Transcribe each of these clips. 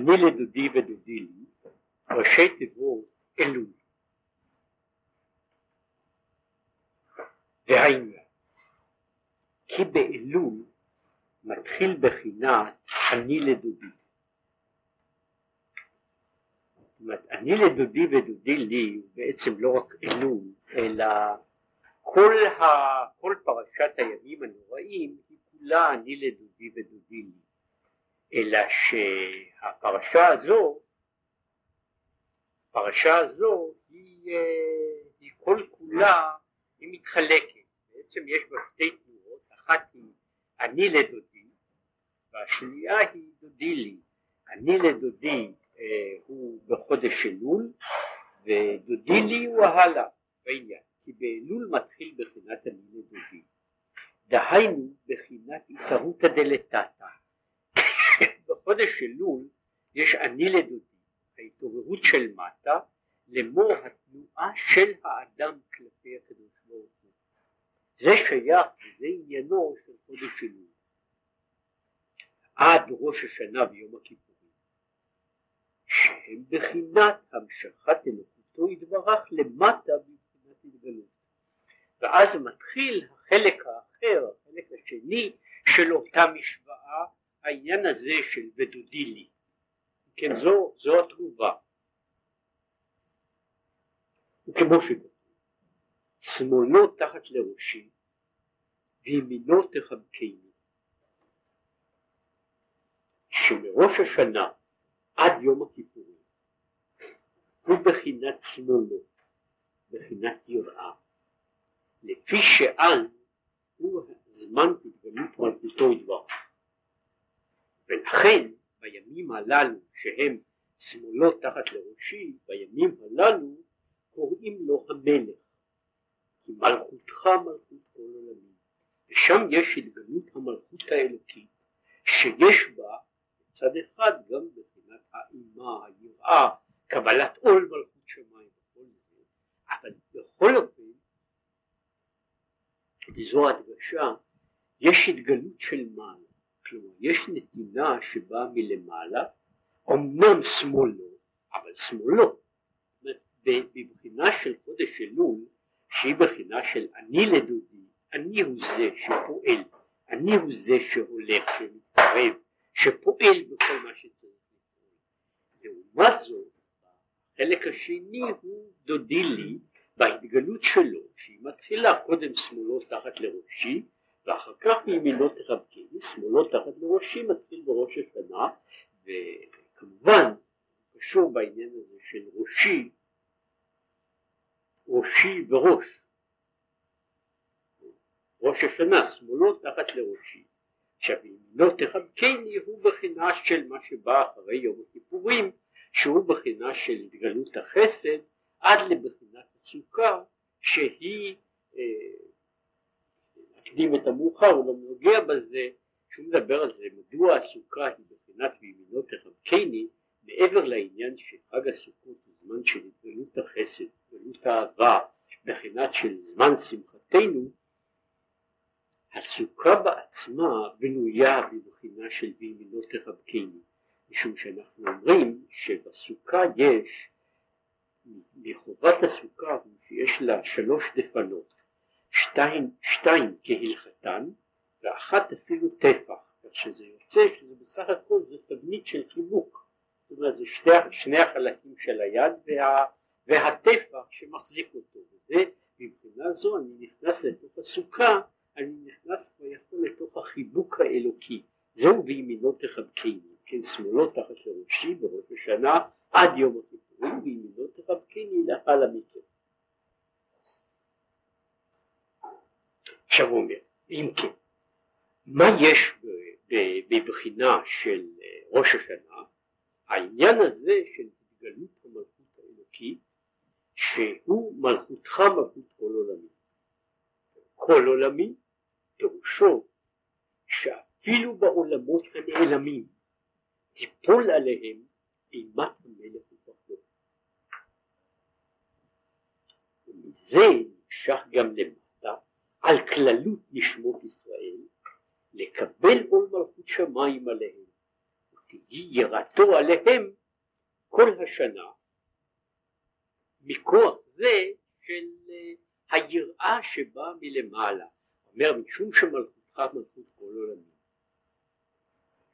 אני לדודי ודודי לי, ראשי תיבות אלול. והעניין, כי באלול מתחיל בחינת אני לדודי. זאת אומרת, אני לדודי ודודי לי הוא בעצם לא רק אלול, אלא כל, ה, כל פרשת הימים הנוראים היא כולה אני לדודי ודודי לי. אלא שהפרשה הזו, הפרשה הזו היא, אה, היא כל כולה, היא מתחלקת, בעצם יש בה שתי תנועות, אחת היא אני לדודי והשנייה היא דודי לי, אני לדודי אה, הוא בחודש אלול ודודי לי הוא הלאה בעניין, כי באלול מתחיל בחינת אני לדודי, דהיינו בחינת עיקרותא דלתתא בחודש אלול יש אני לדודי, ההתעוררות של מטה, לאמור התנועה של האדם כלפי הקדוש ברוך הוא. זה שייך וזה עניינו של חודש אלול. עד ראש השנה ויום הכיפורים, שהם בחינת המשכת אלוקותו יתברך למטה בבחינת התגלות. ואז מתחיל החלק האחר, החלק השני של אותה משוואה העניין הזה של ודודי לי, כן זו, זו התגובה, וכמו שכתוב, שמאלו תחת לראשי וימינו תחבקני, שמראש השנה עד יום הכיפורים הוא בחינת שמאלו, בחינת יראה, לפי שאז הוא זמן התגלות מלכותו יתברך. ולכן בימים הללו שהם שמאלות תחת לראשי, בימים הללו קוראים לו המלך, כי מלכותך מלכות כל עולמים, ושם יש התגלות המלכות האלוקית, שיש בה מצד אחד גם בחינת האימה, היראה, קבלת עול מלכות שמיים וכל זה, אבל בכל אופן, וזו הדגשה, יש התגלות של מעלה. כלומר יש נתינה שבאה מלמעלה, אמנם שמאלו, אבל שמאלו, בבחינה של חודש אלול, שהיא בחינה של אני לדודי, אני הוא זה שפועל, אני הוא זה שהולך, שמתקרב, שפועל בכל מה שצריך. לעומת זאת, החלק השני הוא דודי לי בהתגלות שלו, שהיא מתחילה קודם שמאלו תחת לראשי, ואחר כך מימינו תחבקי, משמאלו תחת לראשי מתחיל בראש השנה, וכמובן קשור בעניין הזה של ראשי, ראשי וראש, ראש השנה, שמאלו תחת לראשי. עכשיו ימינו תחבקני הוא בחינה של מה שבא אחרי יום הכיפורים, שהוא בחינה של התגלות החסד עד לבחינת הסוכה שהיא אה, מקדים את המאוחר, הוא גם נוגע בזה, שהוא מדבר על זה, מדוע הסוכה היא בחינת וימינו תחבקני, מעבר לעניין שחג הסוכות הוא זמן של התגלות החסד, התגלות האהבה, בחינת של זמן שמחתנו, הסוכה בעצמה בנויה בבחינה של וימינו תחבקני, משום שאנחנו אומרים שבסוכה יש, מחובת הסוכה הוא שיש לה שלוש דפנות, שתיים, שתיים כהלכתן ואחת אפילו טפח, כך שזה יוצא שזה בסך הכל זה תבנית של חיבוק, זאת אומרת זה שתי, שני החלקים של היד וה, והטפח שמחזיק אותו, וזה מבחינה זו אני נכנס לתוך הסוכה, אני נכנס כביכול לתוך החיבוק האלוקי, זהו וימינו תחבקני, כן שמאלו תחת לראשי בראש השנה עד יום הכיפורים וימינו תחבקני לאחר מכן עכשיו הוא אומר, אם כן, מה יש בבחינה של אה, ראש השנה? העניין הזה של התגלות המלכות האלוקית, שהוא מלכותך מלכות כל עולמי. כל עולמי פירושו שאפילו בעולמות הנעלמים תיפול עליהם אימת המלך ופחדו. ומזה נמשך גם למעלה. על כללות נשמות ישראל, לקבל עול מלכות שמיים עליהם, תהי יראתו עליהם כל השנה מכוח זה של אה, היראה שבאה מלמעלה. אומר משום שמלכותך מלכות כל עולמים.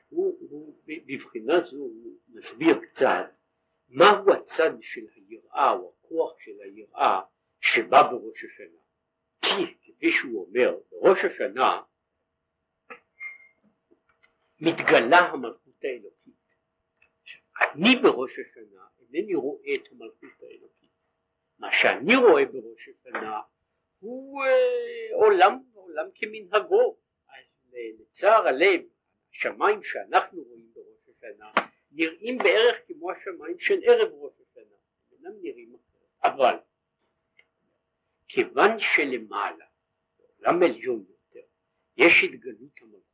הוא, הוא בבחינה זו הוא מסביר קצת מהו הצד של היראה או הכוח של היראה שבא בראש השנה. כי כפי שהוא אומר בראש השנה מתגלה המלכות האלוקית. אני בראש השנה אינני רואה את המלכות האלוקית. מה שאני רואה בראש השנה הוא אה, עולם, עולם כמנהגו. אז לצער הלב, השמיים שאנחנו רואים בראש השנה נראים בערך כמו השמיים של ערב ראש השנה. אינם נראים אחרת. אבל כיוון שלמעלה, בעולם עליון יותר, יש התגלות המלכות.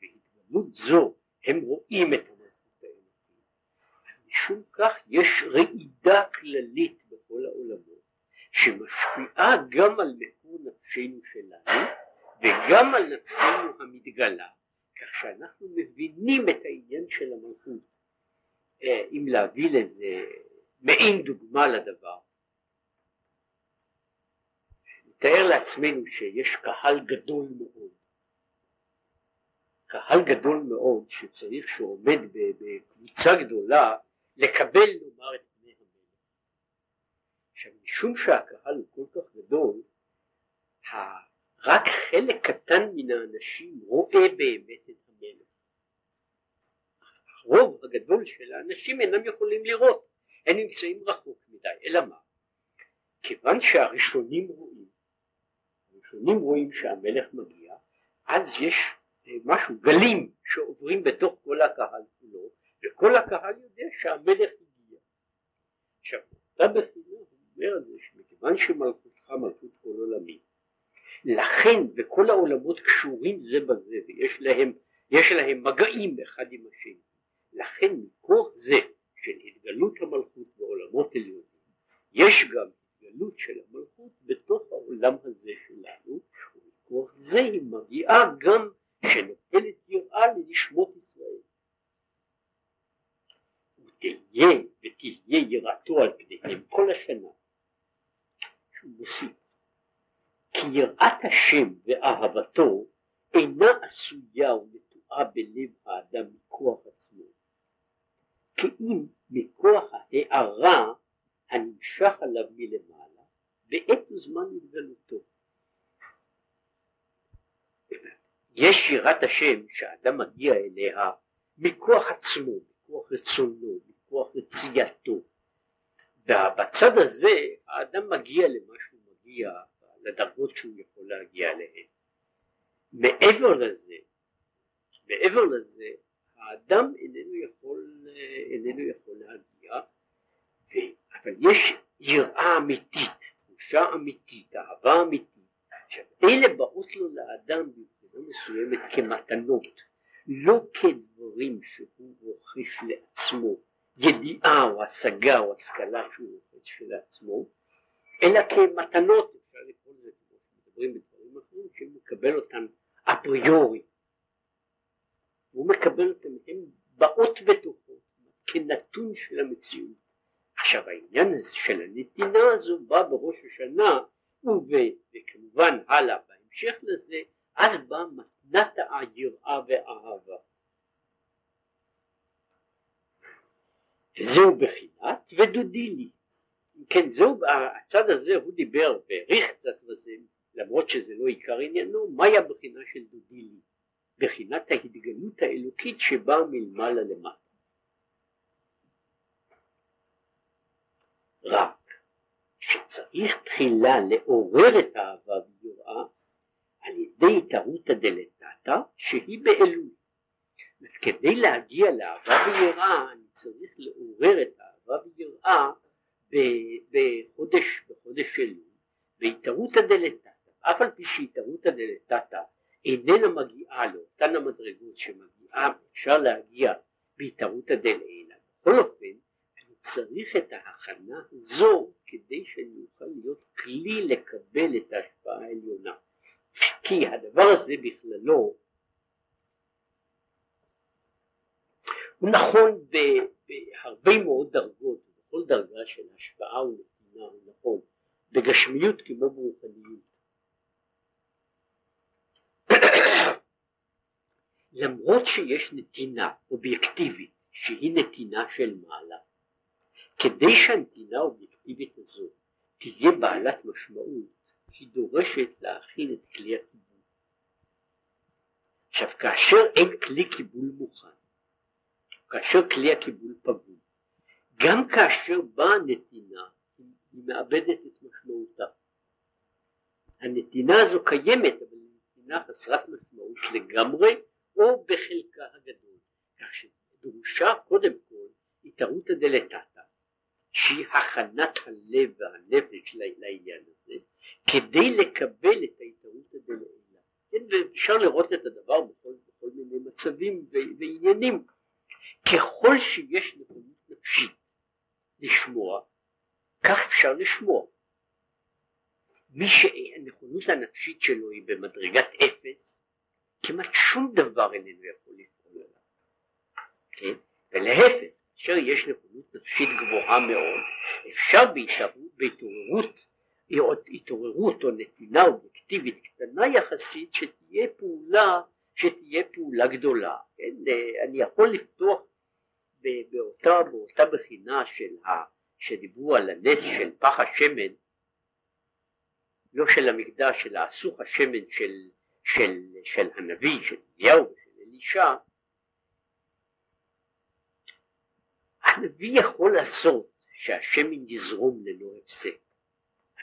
בהתגלות זו הם רואים את המלכות האלוקית. משום כך יש רעידה כללית בכל העולמות שמשפיעה גם על מקור נפשנו שלנו וגם על נפשנו המתגלה כך שאנחנו מבינים את העניין של המלכות אה, אם להביא לזה מעין דוגמה לדבר נתאר לעצמנו שיש קהל גדול מאוד קהל גדול מאוד שצריך שעומד בקבוצה גדולה לקבל נאמר את פני המלך. עכשיו משום שהקהל הוא כל כך גדול רק חלק קטן מן האנשים רואה באמת את המלך. הרוב הגדול של האנשים אינם יכולים לראות, הם נמצאים רחוק מדי, אלא מה? כיוון שהראשונים רואים, הראשונים רואים שהמלך מגיע, אז יש משהו, גלים שעוברים בתוך כל הקהל כולו, וכל הקהל יודע שהמלך הגיע. עכשיו, אותה בחינה הוא אומר את זה שמכיוון שמלכותך מלכות כל עולמי, לכן וכל העולמות קשורים זה בזה ויש להם, להם מגעים אחד עם השני, לכן מכוח זה של התגלות המלכות בעולמות עליונים, יש גם התגלות של המלכות בתוך העולם הזה שלנו, ומכוח זה היא מגיעה גם שנופלת יראה לנשמות ישראל. ותהיה ותהיה יראתו על פניהם כל השנה. שהוא מוסיף כי יראת השם ואהבתו אינה עשויה ונטועה בלב האדם מכוח עצמו, כי אם מכוח ההארה הנמשך עליו מלמעלה בעת וזמן התגלותו. יש יראת השם שאדם מגיע אליה מכוח עצמו, מכוח רצונו, מכוח רצייתו. ובצד הזה האדם מגיע למה שהוא מגיע, לדרגות שהוא יכול להגיע אליהן. מעבר לזה, מעבר לזה, האדם איננו יכול, איננו יכול להגיע. אבל יש יראה אמיתית, תחושה אמיתית, אהבה אמיתית. עכשיו, אלה באות לו לאדם במידה מסוימת כמתנות, לא כדברים שהוא רוכש לעצמו, ידיעה או השגה או השכלה שהוא רוכש לעצמו, אלא כמתנות, אפשר לקרוא לזה כמו שמדברים בדברים אחרים, שהוא מקבל אותם אפריורי. הוא מקבל אותם, הן באות בתוכו, כנתון של המציאות. עכשיו העניין של הנתינה הזו בא בראש השנה וכמובן הלאה בהמשך לזה אז באה מתנת היראה והאהבה. וזהו בחינת ודודי לי. כן, זהו, הצד הזה הוא דיבר והעריך קצת בזה, למרות שזה לא עיקר עניינו, מהי הבחינה של דודי לי? בחינת ההתגלות האלוקית שבאה מלמעלה למטה. רק שצריך תחילה לעורר את האהבה ויראה על ידי התערותא דלתתא שהיא באלול. כדי להגיע לאהבה ויראה אני צריך לעורר את האהבה ויראה בחודש, בחודש אלול בהתערותא דלתתא, אף על פי שהתערותא דלתתא איננה מגיעה לאותן המדרגות שמגיעה, אפשר להגיע בהתערותא דלעילא. בכל אופן, צריך את ההכנה הזו כדי שאני אוכל להיות כלי לקבל את ההשפעה העליונה. כי הדבר הזה בכללו הוא נכון בהרבה מאוד דרגות, בכל דרגה של השפעה ונתינה הוא נכון, בגשמיות כמו ברוחניות. למרות שיש נתינה אובייקטיבית שהיא נתינה של מעלה, כדי שהנתינה האובייקטיבית הזו תהיה בעלת משמעות, היא דורשת להכין את כלי הקיבול. עכשיו כאשר אין כלי קיבול מוכן, כאשר כלי הקיבול פגום, גם כאשר באה הנתינה היא מאבדת את משמעותה. הנתינה הזו קיימת אבל היא נתינה חסרת משמעות לגמרי או בחלקה הגדול. כך שדרושה קודם כל התערותא דלתתא שהיא הכנת הלב והנפש לעניין הזה כדי לקבל את ההתערותא דלעילה. כן, ואפשר לראות את הדבר בכל, בכל מיני מצבים ועניינים. ככל שיש נכונות נפשית לשמוע, כך אפשר לשמוע. מי שהנכונות הנפשית שלו היא במדרגת אפס, כמעט שום דבר איננו יכול לפעול עליו. כן? ולהפך, כאשר יש נכונות נפשית גבוהה מאוד, אפשר בהתעוררות, התעוררות או נתינה אובייקטיבית קטנה יחסית, שתהיה פעולה, שתהיה פעולה גדולה. כן? אני יכול לפתוח באותה, באותה בחינה של ה... שדיברו על הנס של פח השמן, לא של המקדש, של האסוך השמן של, של, של הנביא, של אליהו ושל אלישע, הנביא יכול לעשות שהשמן יזרום ללא הפסק,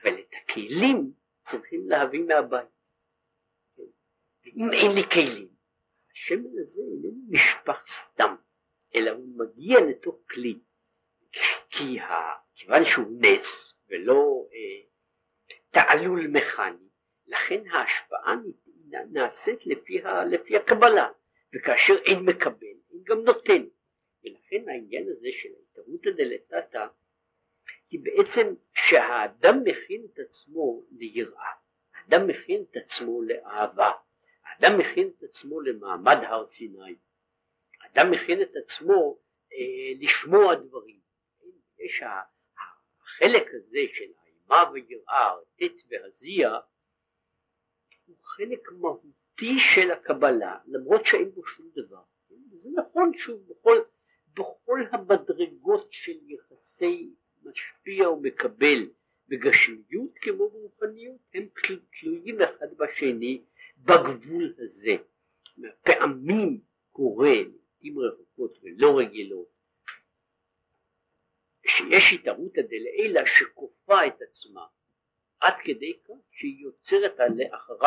אבל את הכלים צריכים להביא מהבית. אם אין לי כלים, השמן הזה איננו נשפך סתם, אלא הוא מגיע לתוך כלי, כי כיוון שהוא נס ולא אה, תעלול מכני, לכן ההשפעה נעשית לפי, ה, לפי הקבלה, וכאשר אין מקבל, אין גם נותן. ולכן העניין הזה של ההתערותא דלתתא היא בעצם שהאדם מכין את עצמו ליראה, האדם מכין את עצמו לאהבה, האדם מכין את עצמו למעמד הר סיני, האדם מכין את עצמו אה, לשמוע דברים. יש החלק הזה של האימה ויראה, הטט והזיע, הוא חלק מהותי של הקבלה, למרות שאין בו שום דבר. זה נכון שהוא בכל, בכל המדרגות של יחסי משפיע ומקבל בגשמיות כמו ברוחניות, הם תלויים אחד בשני בגבול הזה. פעמים קורה, לעיתים רחוקות ולא רגילות, שיש התערותא דלעילא שכופה את עצמה עד כדי כך שהיא יוצרת עליה אחר,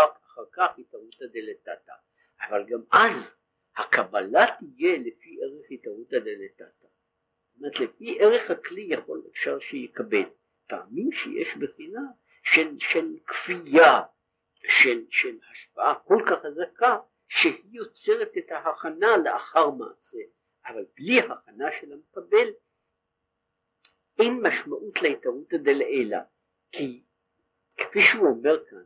כך התערותא דלתתא אבל גם אז הקבלה תהיה לפי ערך התערותא דלתתא זאת אומרת לפי ערך הכלי יכול אפשר שיקבל. פעמים שיש בחינה של, של כפייה של, של השפעה כל כך חזקה שהיא יוצרת את ההכנה לאחר מעשה. אבל בלי הכנה של המקבל אין משמעות להתערותא דלעילא, כי כפי שהוא אומר כאן,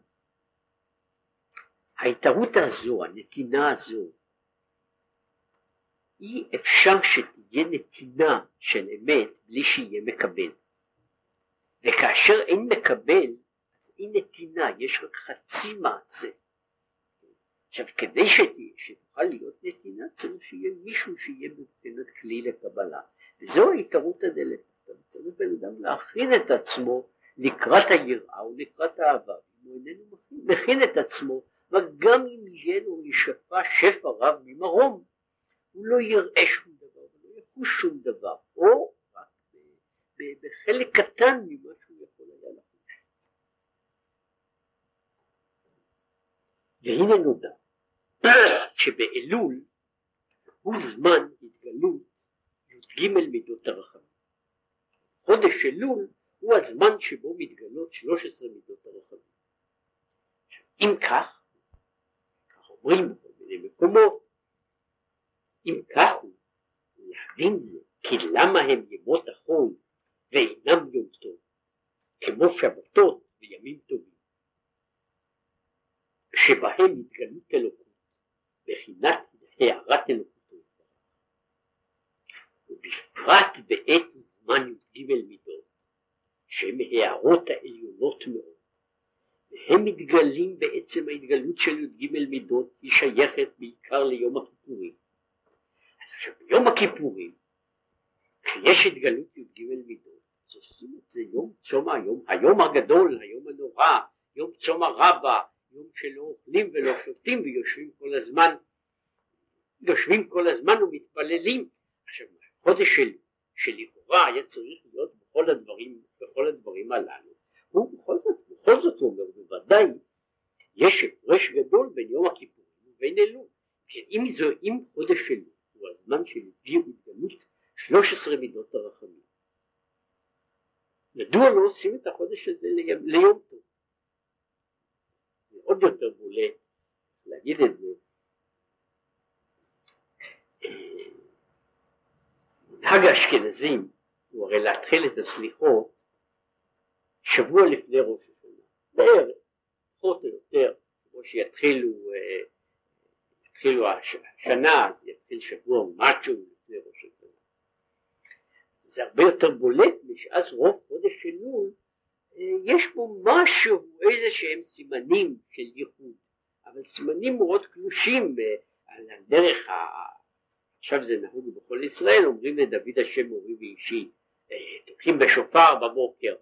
ההתערות הזו, הנתינה הזו, אי אפשר שתהיה נתינה של אמת בלי שיהיה מקבל. וכאשר אין מקבל, אז אין נתינה, יש רק חצי מעשה. עכשיו כדי שתהיה, שתוכל להיות נתינה צריך שיהיה מישהו שיהיה בבחינת כלי לקבלה, וזו ההתערותא דלת. צריך בן אדם להכין את עצמו לקראת היראה ולקראת האהבה. הוא איננו מכין, את עצמו, וגם אם יהיה לו לשפע שפע רב ממרום, הוא לא יראה שום דבר ולא יחוש שום דבר, או רק בחלק קטן ממה שהוא יכול היה לחוש. והנה נודע שבאלול הוא זמן התגלות י"ג מידות הרחמים. חודש אלול הוא הזמן שבו מתגלות 13 מידות הרחמים. אם כך, כך אומרים בכל מיני מקומות, אם כך הוא, להבין יהיה כי למה הם ימות החול ואינם יום טוב, כמו שבתות וימים טובים, שבהם התגלות אלוקות, בחינת הערת אלוקות ובפרט בעת זמן י"ג מידות, שהם הערות העליונות מאוד, והם מתגלים בעצם ההתגלות של י"ג מידות, היא שייכת בעיקר ליום הכיפורים. אז עכשיו ביום הכיפורים, כשיש התגלות י"ג מידות, אז עושים את זה יום צום היום, היום הגדול, היום הנורא, יום צום הרבה, יום שלא אוכלים ולא שותים ויושבים כל הזמן, יושבים כל הזמן ומתפללים. עכשיו, חודש של, שלכאורה היה צריך להיות בכל הדברים, בכל הדברים הללו, הוא בכל זאת, בכל זאת הוא אומר, בוודאי יש הפרש גדול בין יום הכיפורים ובין אלול. כן, אם, זו, אם חודש אלול הוא הזמן של התגלות 13 מידות הרחמים, מדוע לא עושים את החודש הזה ליום טוב? זה יותר בולט להגיד את זה. מנהג האשכנזים הוא הרי להתחיל את הסליחות שבוע לפני ראש השנה, בערך, פחות או יותר, כמו שיתחילו אה, יתחילו השנה, יתחיל שבוע מאצ'ו לפני ראש השנה. זה הרבה יותר בולט, שאז רוב חודש אלול אה, יש בו משהו, איזה שהם סימנים של ייחוד, אבל סימנים מאוד קלושים אה, על הדרך, ה... עכשיו זה נהוג בכל ישראל, אומרים לדוד השם מורי ואישי, תוקעים בשופר בבוקר,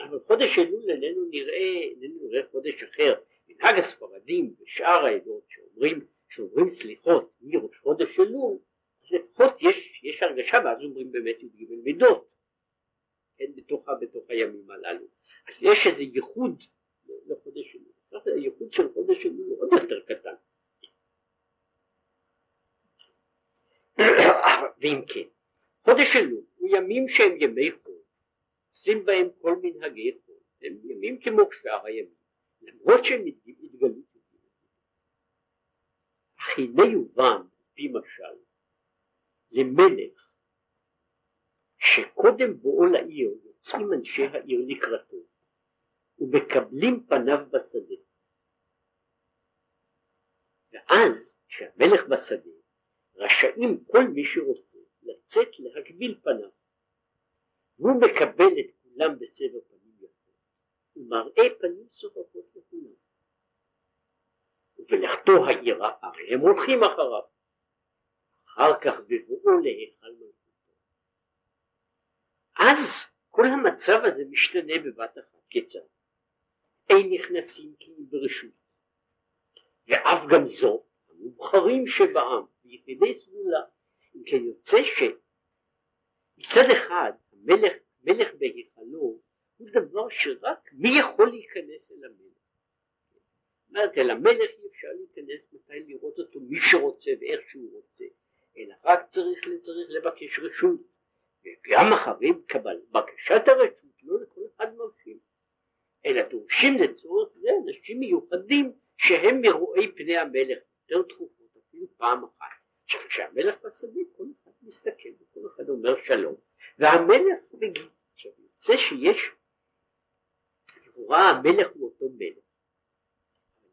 אבל חודש אלול איננו נראה, איננו נראה חודש אחר. מנהג הספרדים ושאר העדות שאומרים, שאומרים סליחות מראש חודש אלול, אז לפחות יש, יש הרגשה ואז אומרים באמת י"ג מידות, כן, בתוך, בתוך הימים הללו. אז יש איזה ייחוד לחודש אלול. הייחוד של חודש אלול הוא עוד יותר קטן. ואם כן, חודש אלול הוא ימים שהם ימי חול, עושים בהם כל מנהגי חול, הם ימים כמו שאר הימים, למרות שהם התגלו הנה יובן, פי משל, למלך שקודם בואו לעיר יוצאים אנשי העיר לקראתו ומקבלים פניו בשדה. ואז כשהמלך בשדה רשאים כל מי שרוצה לצאת להגביל פניו. והוא מקבל את כולם בסבר פנים יפות ומראה פנים סופפות לכולם ובלכתו העירה הרי הם הולכים אחריו. אחר כך בבואו להיכל מלכותו. אז כל המצב הזה משתנה בבת אחת כיצד? אין נכנסים כי ברשות. ואף גם זו המובחרים שבעם ביחידי סגולה אם כן יוצא שמצד אחד המלך מלך בהיכלו הוא דבר שרק מי יכול להיכנס אל המלך אומרת אל המלך אי אפשר להיכנס מתי לראות אותו מי שרוצה ואיך שהוא רוצה אלא רק צריך, צריך לבקש רשות. וגם אחרי קבל בקשת הרשות לא לכל אחד מרשים אלא דורשים לצורך זה אנשים מיוחדים שהם מרואי פני המלך יותר תכופות אפילו פעם אחת. כשהמלך בשדה כל אחד מסתכל וכל אחד אומר שלום והמלך מגיב. עכשיו יוצא שיש לכאורה המלך הוא אותו מלך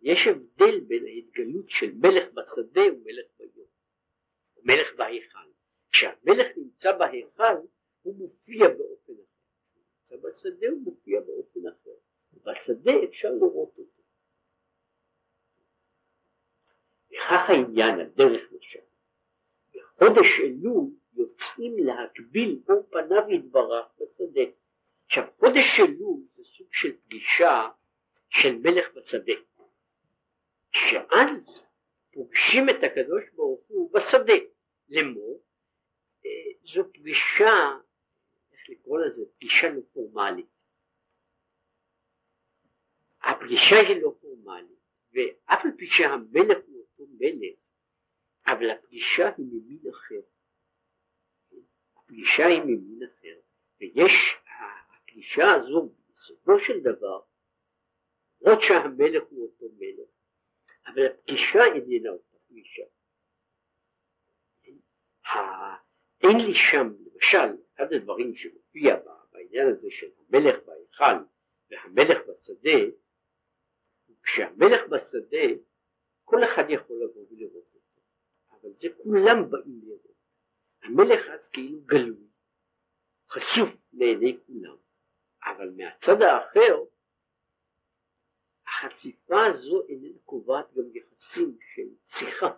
יש הבדל בין ההתגלות של מלך בשדה ומלך ביום. מלך בהיכל. כשהמלך נמצא בהיכל הוא מופיע באופן אחר. נמצא בשדה הוא מופיע באופן אחר. בשדה אפשר לראות אותו. וכך העניין הדרך לשם. בחודש אלול יוצאים להקביל אור פניו יתברך בשדה. עכשיו חודש אלול זה סוג של פגישה של מלך בשדה שאז פוגשים את הקדוש ברוך הוא בשדה. לאמור אה, זו פגישה איך לקרוא לזה? פגישה לא פורמלית. הפגישה היא לא פורמלית ואף על פי שהמלך הוא אותו מלך אבל הפגישה היא ממין אחר. הפגישה היא ממין אחר ויש הפגישה הזו בסופו של דבר למרות שהמלך הוא אותו מלך אבל הפגישה איננה אותה פגישה אין לי שם למשל אחד הדברים שמופיע בעניין הזה של המלך בהיכל והמלך בשדה כשהמלך בשדה כל אחד יכול לבוא ולראות אותו. אבל זה כולם באים לראות. המלך אז כאילו גלוי חשוף לעיני כולם. אבל מהצד האחר החשיפה הזו איננה קובעת גם יחסים של שיחה.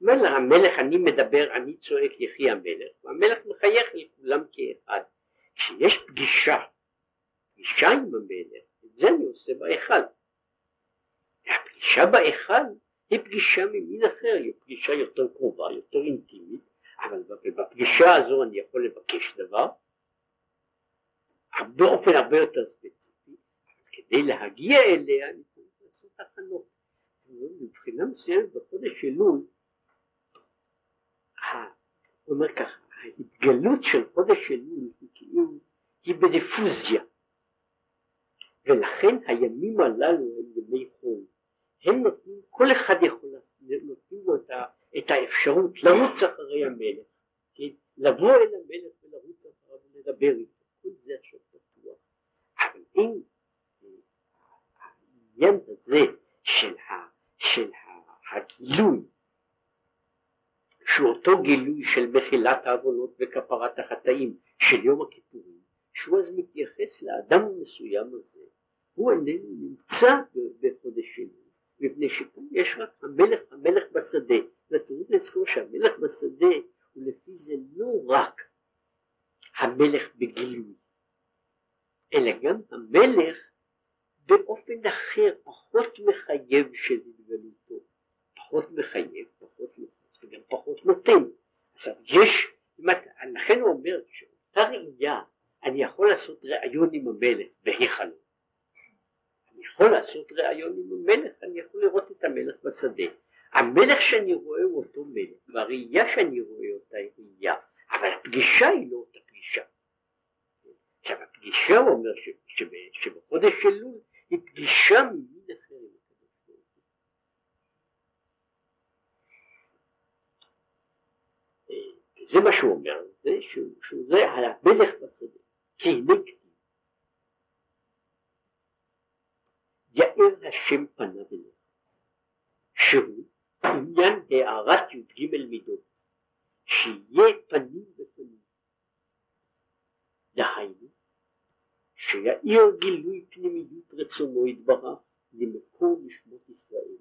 אומר המלך אני מדבר אני צועק יחי המלך והמלך מחייך לכולם כאחד. כשיש פגישה פגישה עם המלך את זה אני עושה בהיכל הפגישה בהיכל היא פגישה ממין אחר היא פגישה יותר קרובה יותר אינטימית אבל בפגישה הזו אני יכול לבקש דבר באופן הרבה יותר ספציפי כדי להגיע אליה אני צריך לעשות הכנות. מבחינה מסוימת בחודש אלול הוא אומר ככה, ההתגלות של חודש אלול היא כאילו, היא בדיפוזיה, ולכן הימים הללו הם ימי חול, הם נותנים, כל אחד יכול, נותנים לו את, האפשרות לרוץ אחרי המלך, כן? לבוא אל המלך ולרוץ אחריו ולדבר איתו, כל זה עכשיו פתוח, אבל אם העניין הזה של, ה, של הגילוי שהוא אותו גילוי של מחילת העוונות וכפרת החטאים של יום הכיפורים, שהוא אז מתייחס לאדם המסוים הזה, הוא איננו נמצא בחודש שני, מפני שכאן יש רק המלך, המלך בשדה, וצריך לזכור שהמלך בשדה הוא לפי זה לא רק המלך בגילוי, אלא גם המלך באופן אחר, פחות מחייב של התגלותו, פחות מחייב, פחות מחייב. וגם פחות נותן. עכשיו יש, לכן הוא אומר שאותה ראייה אני יכול לעשות ראיון עם המלך בהיכלו. אני יכול לעשות ראיון עם המלך, אני יכול לראות את המלך בשדה. המלך שאני רואה הוא אותו מלך, והראייה שאני רואה אותה היא ראייה, אבל הפגישה היא לא אותה פגישה. עכשיו הפגישה הוא אומר שבחודש אלול היא פגישה ממין אחר זה מה שהוא אומר, זה שהוא, שהוא זה המלך בשדה, כתיב, יאר השם פניו אליך, שהוא עניין הערת י"ג מידות, שיהיה פנים בפנים, דהיינו, שיאיר גילוי פנימיות רצונו יתברך למקור נשמות ישראל,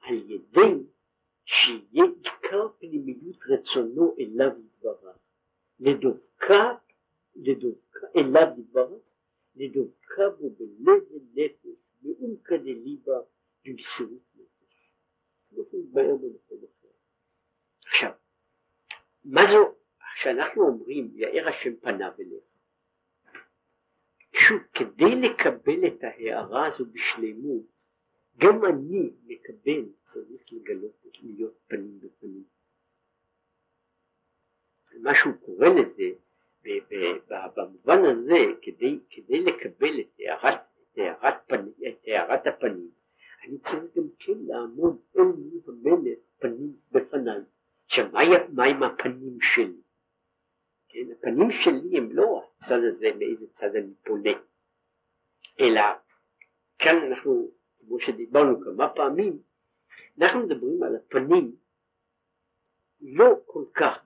על ידי שיהיה עיקר פנימיות רצונו אליו יתברך, לדבקה, לדבקה אליו יתברך, לדבקה בו בלב ונפש, מעומקא דליבה במסירות נפש. לא מתבהר במקום אחר. עכשיו, מה זו, כשאנחנו אומרים יאר השם פניו אליך, שוב, כדי לקבל את ההערה הזו בשלמות, גם אני מקבל, צריך לגלות, להיות פנים בפנים. מה שהוא קורא לזה, במובן הזה, כדי, כדי לקבל את הערת, את, הערת פנים, את הערת הפנים, אני צריך גם כן לעמוד אל מול המלך פנים בפניי. עכשיו, מה עם הפנים שלי? כן, הפנים שלי הם לא הצד הזה מאיזה צד אני פונה, אלא כאן אנחנו כמו שדיברנו כמה פעמים, אנחנו מדברים על הפנים לא כל כך,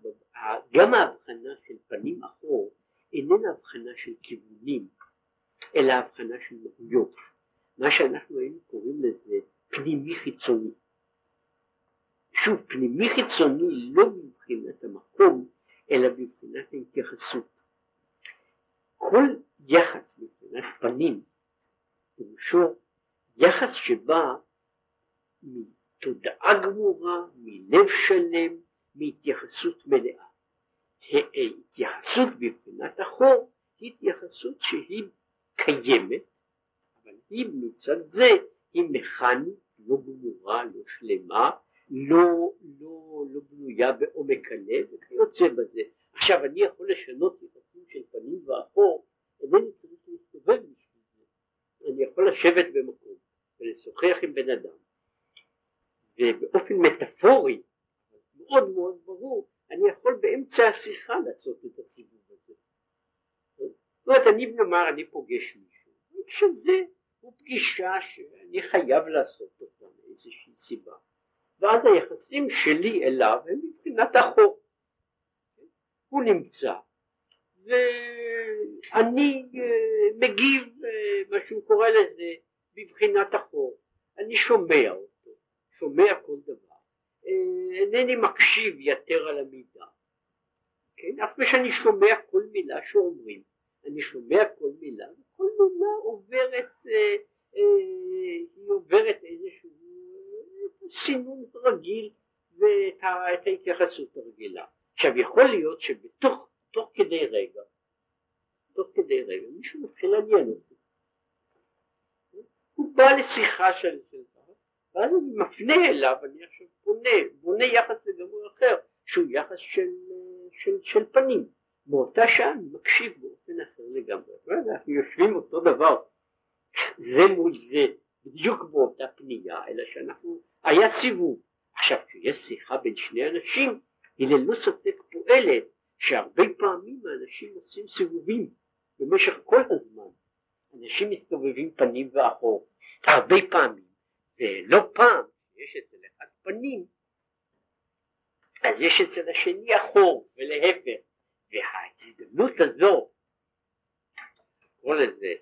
גם ההבחנה של פנים אחור איננה הבחנה של כיוונים, אלא הבחנה של מהויות. מה שאנחנו היינו קוראים לזה פנימי חיצוני. שוב, פנימי חיצוני לא מבחינת המקום, אלא מבחינת ההתייחסות. כל יחס מבחינת פנים, פירושו יחס שבא מתודעה גמורה, מלב שלם, מהתייחסות מלאה. התייחסות בבחינת החור היא התייחסות שהיא קיימת, אבל היא מצד זה היא מכנית, לא גמורה, לא שלמה, לא, לא, לא בנויה בעומק הלב וכיוצא בזה. עכשיו אני יכול לשנות יחסים של פנים ואחור, אינני צריך להסתובב בשביל זה, אני יכול לשבת במקום ולשוחח עם בן אדם. ובאופן מטאפורי מאוד מאוד ברור אני יכול באמצע השיחה לעשות את הסיבוב הזה. זאת אומרת אני נאמר אני פוגש מישהו. שזה הוא פגישה שאני חייב לעשות אותה מאיזושהי סיבה ואז היחסים שלי אליו הם מבחינת החוק. הוא נמצא. ואני מגיב מה שהוא קורא לזה בבחינת החור אני שומע אותו שומע כל דבר. אינני מקשיב יתר על המידה. כן? אף שאני שומע כל מילה שאומרים. אני שומע כל מילה וכל מילה עוברת אה, אה, היא עוברת איזשהו סינון רגיל ואת ההתייחסות הרגילה. עכשיו יכול להיות שבתוך תוך כדי רגע, תוך כדי רגע, מישהו מתחיל לעניין אותי. הוא בא לשיחה של סלטה, ואז אני מפנה אליו, אני עכשיו פונה, בונה יחס לגמרי אחר, שהוא יחס של, של, של פנים. באותה שעה אני מקשיב באופן אחר לגמרי. אנחנו יושבים אותו דבר, זה מול זה, בדיוק באותה פנייה, אלא שאנחנו, היה סיבוב. עכשיו כשיש שיחה בין שני אנשים היא ללא ספק פועלת שהרבה פעמים האנשים עושים סיבובים במשך כל הזמן אנשים מסתובבים פנים ואחור הרבה פעמים ולא פעם יש אצל אחד פנים אז יש אצל השני אחור ולהפך וההזדמנות הזו כל לזה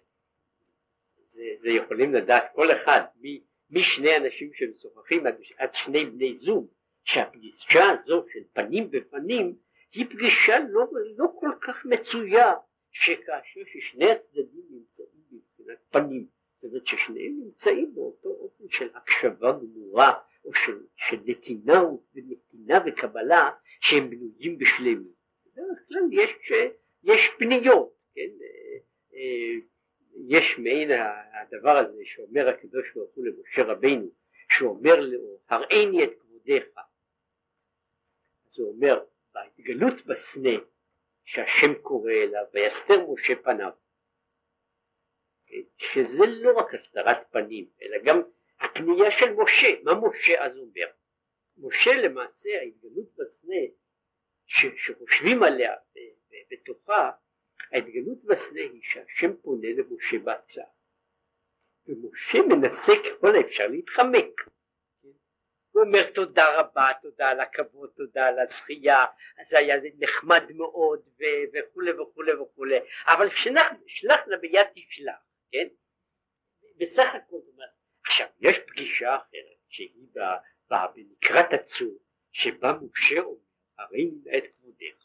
זה, זה יכולים לדעת כל אחד מי משני אנשים שמשוחחים עד, עד שני בני זוג שהפגישה הזו של פנים בפנים היא פגישה לא, לא כל כך מצויה שכאשר ששני הצדדים נמצאים מבחינת פנים זאת אומרת ששניהם נמצאים באותו אופן של הקשבה גמורה או של, של נתינה ונתינה וקבלה שהם בנויים בשלמות בדרך כלל יש, יש פניות כן? אה, אה, יש מעין הדבר הזה שאומר הקדוש ברוך הוא למשה רבינו שאומר לו הראיני את כבודיך אז הוא אומר בהתגלות בסנה שהשם קורא אליו ויסתר משה פניו שזה לא רק הסתרת פנים אלא גם הפנייה של משה מה משה אז אומר. משה למעשה ההתגלות בסנה שחושבים עליה בתוכה ההתגלות בסנה היא שהשם פונה למשה בהצעה ומשה מנסה ככל האפשר להתחמק הוא אומר תודה רבה, תודה על הכבוד, תודה על הזכייה, זה היה נחמד מאוד וכולי וכולי וכולי, אבל שלח, לה ביד תשלח, כן? בסך הכל, עכשיו יש פגישה אחרת שהיא בנקרת הצור, שבה משה אומר, הרי נמנה את כבודיך.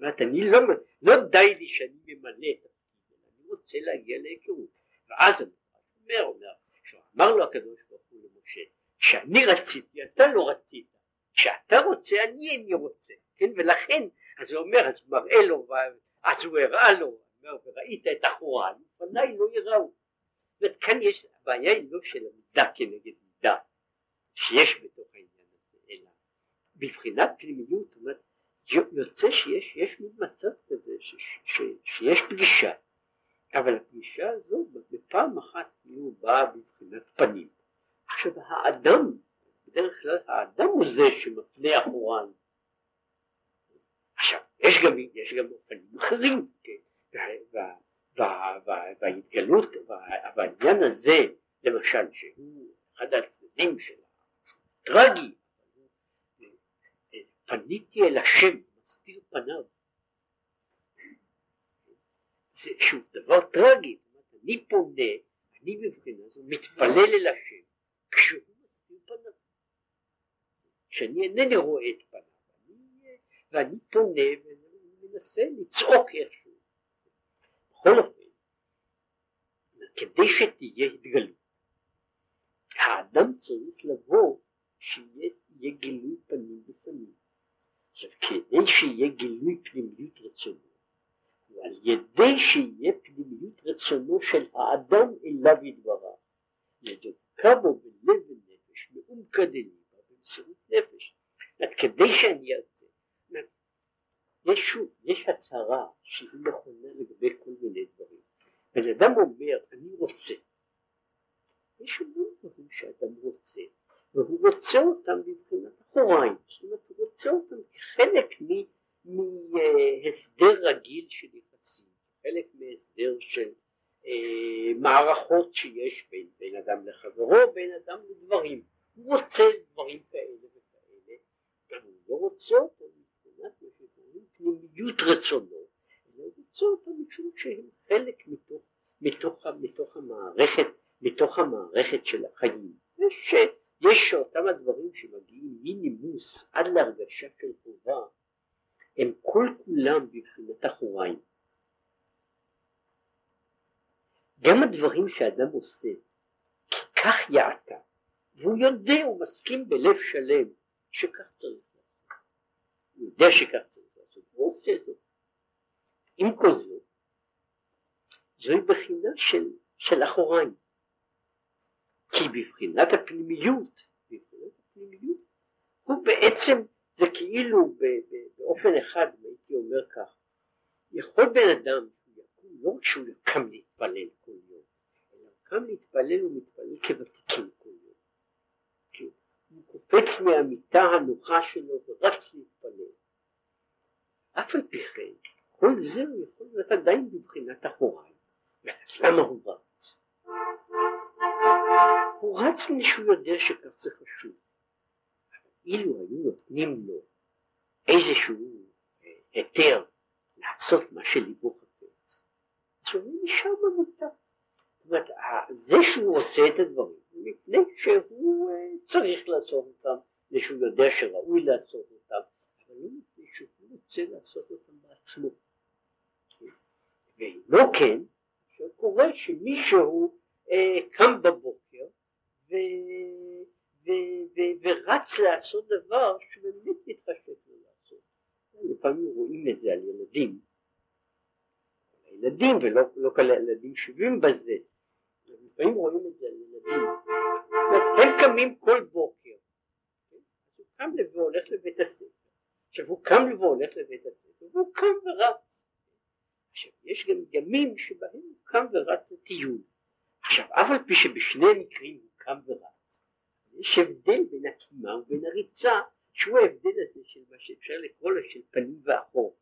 אומרת, אני לא, לא די לי שאני ממלא את התפקיד, אני רוצה להגיע להיכרות. ואז אני אומר, אומר, שאמר לו הקדוש ברוך הוא למשה, שאני רציתי, אתה לא רצית, כשאתה רוצה, אני איני רוצה, כן, ולכן, אז הוא אומר, אז הוא מראה לו, אז הוא הראה לו, אומר, וראית את החורן, פניי לא יראו. זאת כאן יש, הבעיה היא לא של המידה כנגד מידה, שיש בתוך העניין הזה, אלא בבחינת פנימיות, זאת אומרת, יוצא שיש יש מין מצב כזה ש, ש, ש, שיש פגישה. אבל הפגישה הזו בפעם אחת כאילו באה בבחינת פנים. עכשיו האדם בדרך כלל האדם הוא זה שמפנה אחורן. עכשיו יש גם, יש גם אופנים אחרים כן? וההתגלות והעניין הזה למשל שהוא אחד הצדדים של הטרגי פניתי אל השם, מסתיר פניו. זה שהוא דבר טרגי, אני פונה, אני מבחינה זו מתפלל אל השם, כשהוא מסתיר פניו. כשאני אינני רואה את פניו, אני, ואני פונה ומנסה לצעוק איכשהו. בכל אופן, כדי שתהיה התגלות, האדם צריך לבוא שיהיה גילוי פנים בפנים. עכשיו כדי שיהיה גילוי פנימיות רצונו. ועל ידי שיהיה פנימיות רצונו של האדם אליו יתברך לדבקה בו בלב ונפש מעומקא דליבה במסירות נפש. כדי שאני אעשה יש יש הצהרה שהיא נכונה לגבי כל מיני דברים. בן אדם אומר אני רוצה. יש המון דברים שאדם רוצה והוא רוצה אותם מבחינת אחוריים, זאת אומרת הוא רוצה אותם כחלק מהסדר רגיל של יחסים, חלק מהסדר של אה, מערכות שיש בין, בין אדם לחברו, בין אדם לדברים, הוא רוצה דברים כאלה וכאלה, אבל הוא לא רוצה אותם מבחינת מה פנימיות רצונו, רוצה אותם משום שהם חלק מתוך, מתוך, מתוך המערכת, מתוך המערכת של החיים. יש, יש אותם הדברים שמגיעים מנימוס עד להרגשה של חובה, הם כל כולם בבחינת אחוריים. גם הדברים שאדם עושה, כי כך יעתה, והוא יודע, הוא מסכים בלב שלם שכך צריך לעשות. הוא יודע שכך צריך לעשות, הוא עושה זאת. עם כל זאת, זוהי בחינה של, של אחוריים. כי בבחינת הפנימיות, בבחינת הפנימיות, הוא בעצם, זה כאילו באופן אחד, הייתי אומר כך, יכול בן אדם, לא רק שהוא קם להתפלל כל יום, אלא קם להתפלל ומתפלל כוותיקים כל יום. הוא קופץ מהמיטה הנוחה שלו ורץ להתפלל. אף על פי כן, כל זה הוא יכול להיות עדיין בבחינת אחוריים. אז למה הוא רץ? הוא רץ מפני שהוא יודע שכך זה חשוב. אילו היו נותנים לו איזשהו היתר לעשות מה שליבו חפץ, אז הוא נשאר במיטה. זאת אומרת, זה שהוא עושה את הדברים מפני שהוא צריך לעשות אותם, מפני שהוא יודע שראוי לעשות אותם, אבל לא מפני שהוא רוצה לעשות אותם בעצמו. ולא כן, שקורה שמישהו קם בבוקר ו, ו, ו, ורץ לעשות דבר שבאמת מתחשק לו לעשות. לפעמים רואים את זה על ילדים, ילדים ולא לא כל הילדים שווים בזה, לפעמים רואים את זה על ילדים, הם קמים כל בוקר, הוא קם והולך לבית הספר, עכשיו הוא קם והולך לבית הספר והוא קם ורץ. עכשיו יש גם ימים שבהם הוא קם ורץ לטיול. עכשיו אף על פי שבשני מקרים הוא קם ורץ, יש הבדל בין הקימה ובין הריצה שהוא ההבדל הזה של מה שאפשר לקרוא לו של פנים ואחור.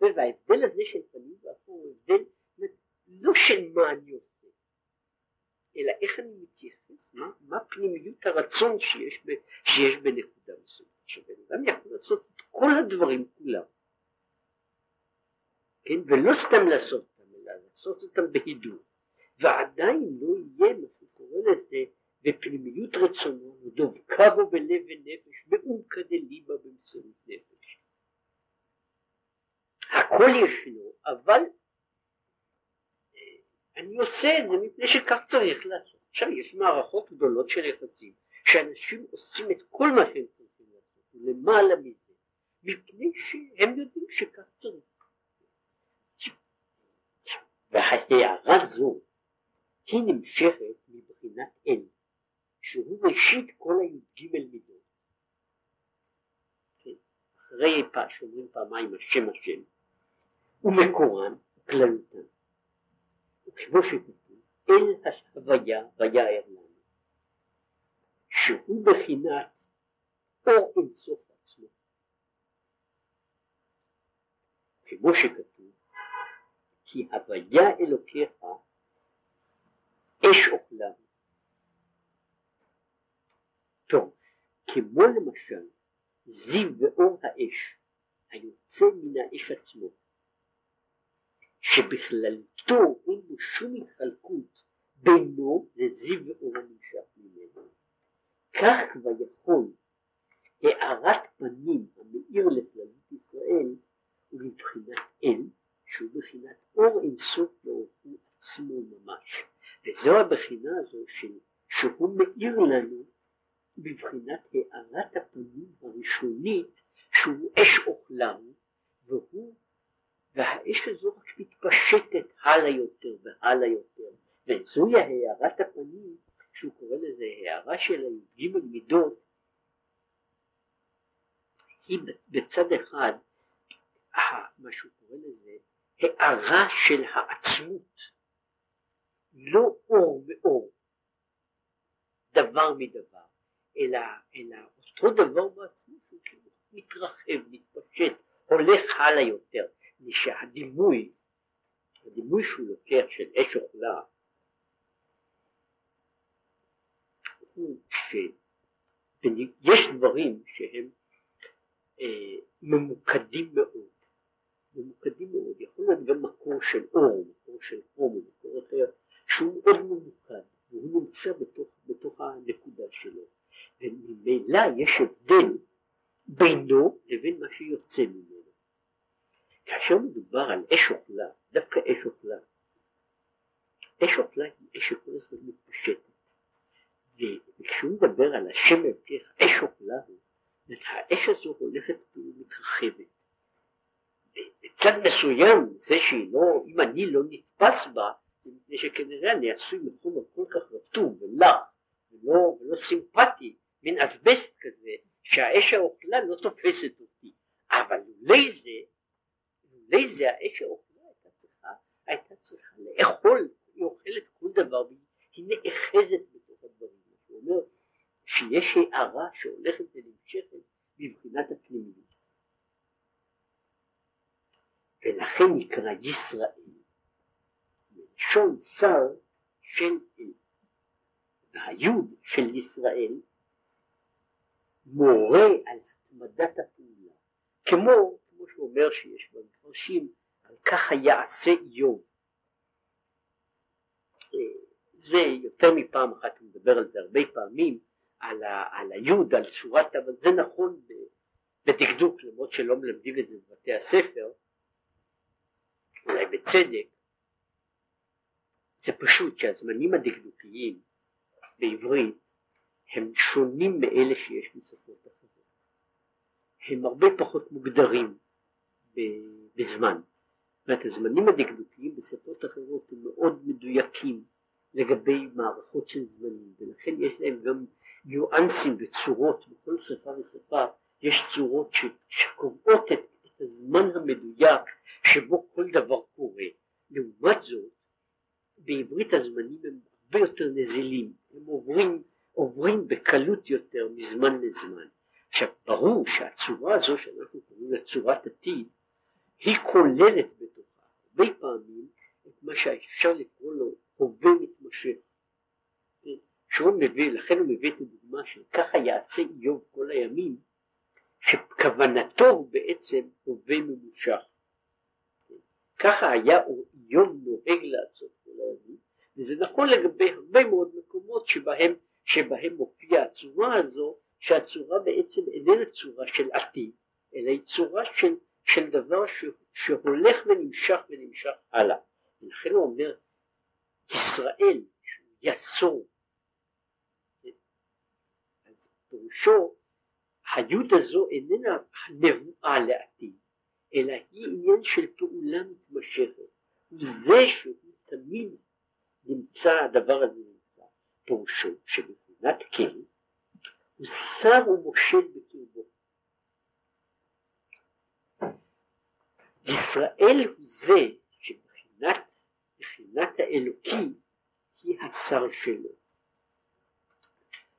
וההבדל הזה של פנים ואחור הוא הבדל לא של מה אני עושה, אלא איך אני מתייחס, מה, מה פנימיות הרצון שיש, ב, שיש בנקודה מסוימת. עכשיו בן אדם יכול לעשות את כל הדברים כולם. כן? ולא סתם לעשות אותם, אלא לעשות אותם בהידור. ועדיין לא יהיה מה שקורא לזה בפנימיות רצונו, ודבקה בו בלב ונפש, בעומקא דליבה במסירות נפש. הכל ישנו, אבל אה, אני עושה את זה מפני שכך צריך לעשות. עכשיו יש מערכות גדולות של יחסים, שאנשים עושים את כל מה שהם צריכים לעשות, למעלה מזה, מפני שהם יודעים שכך צריך. וההערה זו היא נמשכת מבחינת אל, שהוא ראשית כל הי"ג מידות. כן? אחרי שאומרים פעמיים השם השם, ומקורן כללותן. וכמו שכתוב, אל ההוויה ויער לנו, שהוא בחינת אור אינסוף עצמו. כמו שכתוב, כי הוויה אלוקיך אש אוכלם. טוב, כמו למשל זיו ואור האש היוצא מן האש עצמו, שבכללתו אין בו שום התחלקות בינו לזיו ואור הנמשך ממנו. כך כבר יכול הארת פנים המאיר לכללות ישראל ומבחינת אל שהוא בחינת אור אינסוף לאורכו עצמו ממש וזו הבחינה הזו של, שהוא מאיר לנו בבחינת הארת הפנים הראשונית שהוא אש אוכלם והוא והאש הזו רק מתפשטת הלאה יותר והלאה יותר. וזוהי הארת הפנים שהוא קורא לזה הערה של הי"ג מידות היא בצד אחד מה שהוא קורא לזה הארה של העצמות, לא אור מאור, דבר מדבר, אלא, אלא אותו דבר בעצמות הוא כאילו מתרחב, מתפשט, הולך הלאה יותר, שהדימוי, הדימוי שהוא לוקח של אש אוכלה, הוא שיש דברים שהם אה, ממוקדים מאוד ממוקדים מאוד, יכול להיות גם מקור של אור, מקור של חום, מקור אחר, שהוא מאוד ממוקד, והוא נמצא בתוך, בתוך הנקודה שלו, וממילא יש הבדל בינו לבין מה שיוצא ממנו. כאשר מדובר על אש אוכלה, דווקא אש אוכלה, אש אוכלה היא אש שכל הזמן מתפשטת, וכשהוא מדבר על השם אלוקיך, אש אוכלה הוא, האש הזו הולכת ומתרחבת. בצד מסוים זה שהיא לא, אם אני לא נתפס בה, זה מפני שכנראה אני עשוי מחומר כל כך רטוב ולח ולא, ולא סימפטי, מין אסבסט כזה, שהאש האוכלה לא תופסת אותי. אבל לולי זה, לולי זה האש האוכלה הייתה צריכה, הייתה צריכה לאכול, היא אוכלת כל דבר והיא נאחזת בתוך הדברים. הוא אומר שיש הערה שהולכת ונמשכת מבחינת הפנימיות. ולכן נקרא ישראל, מלשון שר של אל. והיוד של ישראל מורה על התמדת הפעולה, כמו, כמו שהוא אומר שיש במפרשים, על ככה יעשה איוב. אה, זה יותר מפעם אחת, הוא מדבר על זה הרבה פעמים, על, ה, על היוד, על צורת, אבל זה נכון בדקדוק, למרות שלא מלמדים את זה בבתי הספר, אולי בצדק, זה פשוט שהזמנים הדקדוקיים בעברית הם שונים מאלה שיש בשפות אחרות. הם הרבה פחות מוגדרים בזמן. זאת אומרת, הזמנים הדקדוקיים בשפות אחרות הם מאוד מדויקים לגבי מערכות של זמנים, ולכן יש להם גם ניואנסים וצורות בכל שפה ושפה, יש צורות ש, שקובעות את, את הזמן המדויק שבו כל דבר קורה. לעומת זאת, בעברית הזמנים הם הרבה יותר נזילים, הם עוברים, עוברים בקלות יותר מזמן לזמן. עכשיו ברור שהצורה הזו שאנחנו קוראים לה צורת עתיד היא כוללת בתוכה הרבה פעמים את מה שאפשר לקרוא לו הווה מתמשך. שהוא מביא, לכן הוא מביא את הדוגמה של ככה יעשה איוב כל הימים, שכוונתו בעצם הווה ממושך. ככה היה איוב נוהג לעשות כל הימים, וזה נכון לגבי הרבה מאוד מקומות שבהם, שבהם מופיעה הצורה הזו, שהצורה בעצם איננה צורה של עתיד, אלא היא צורה של, של דבר ש, שהולך ונמשך ונמשך הלאה. ולכן הוא אומר, ישראל, יסור, אז פירושו, היוד הזו איננה נבואה לעתיד, אלא היא עניין של פעולה מתמשכת. הוא זה שהוא תמיד נמצא, הדבר הזה נמצא, פירושו שבבחינת כן, הוא שר ומושל בקרבו. ישראל הוא זה שבבחינת בחינת האלוקי היא השר שלו.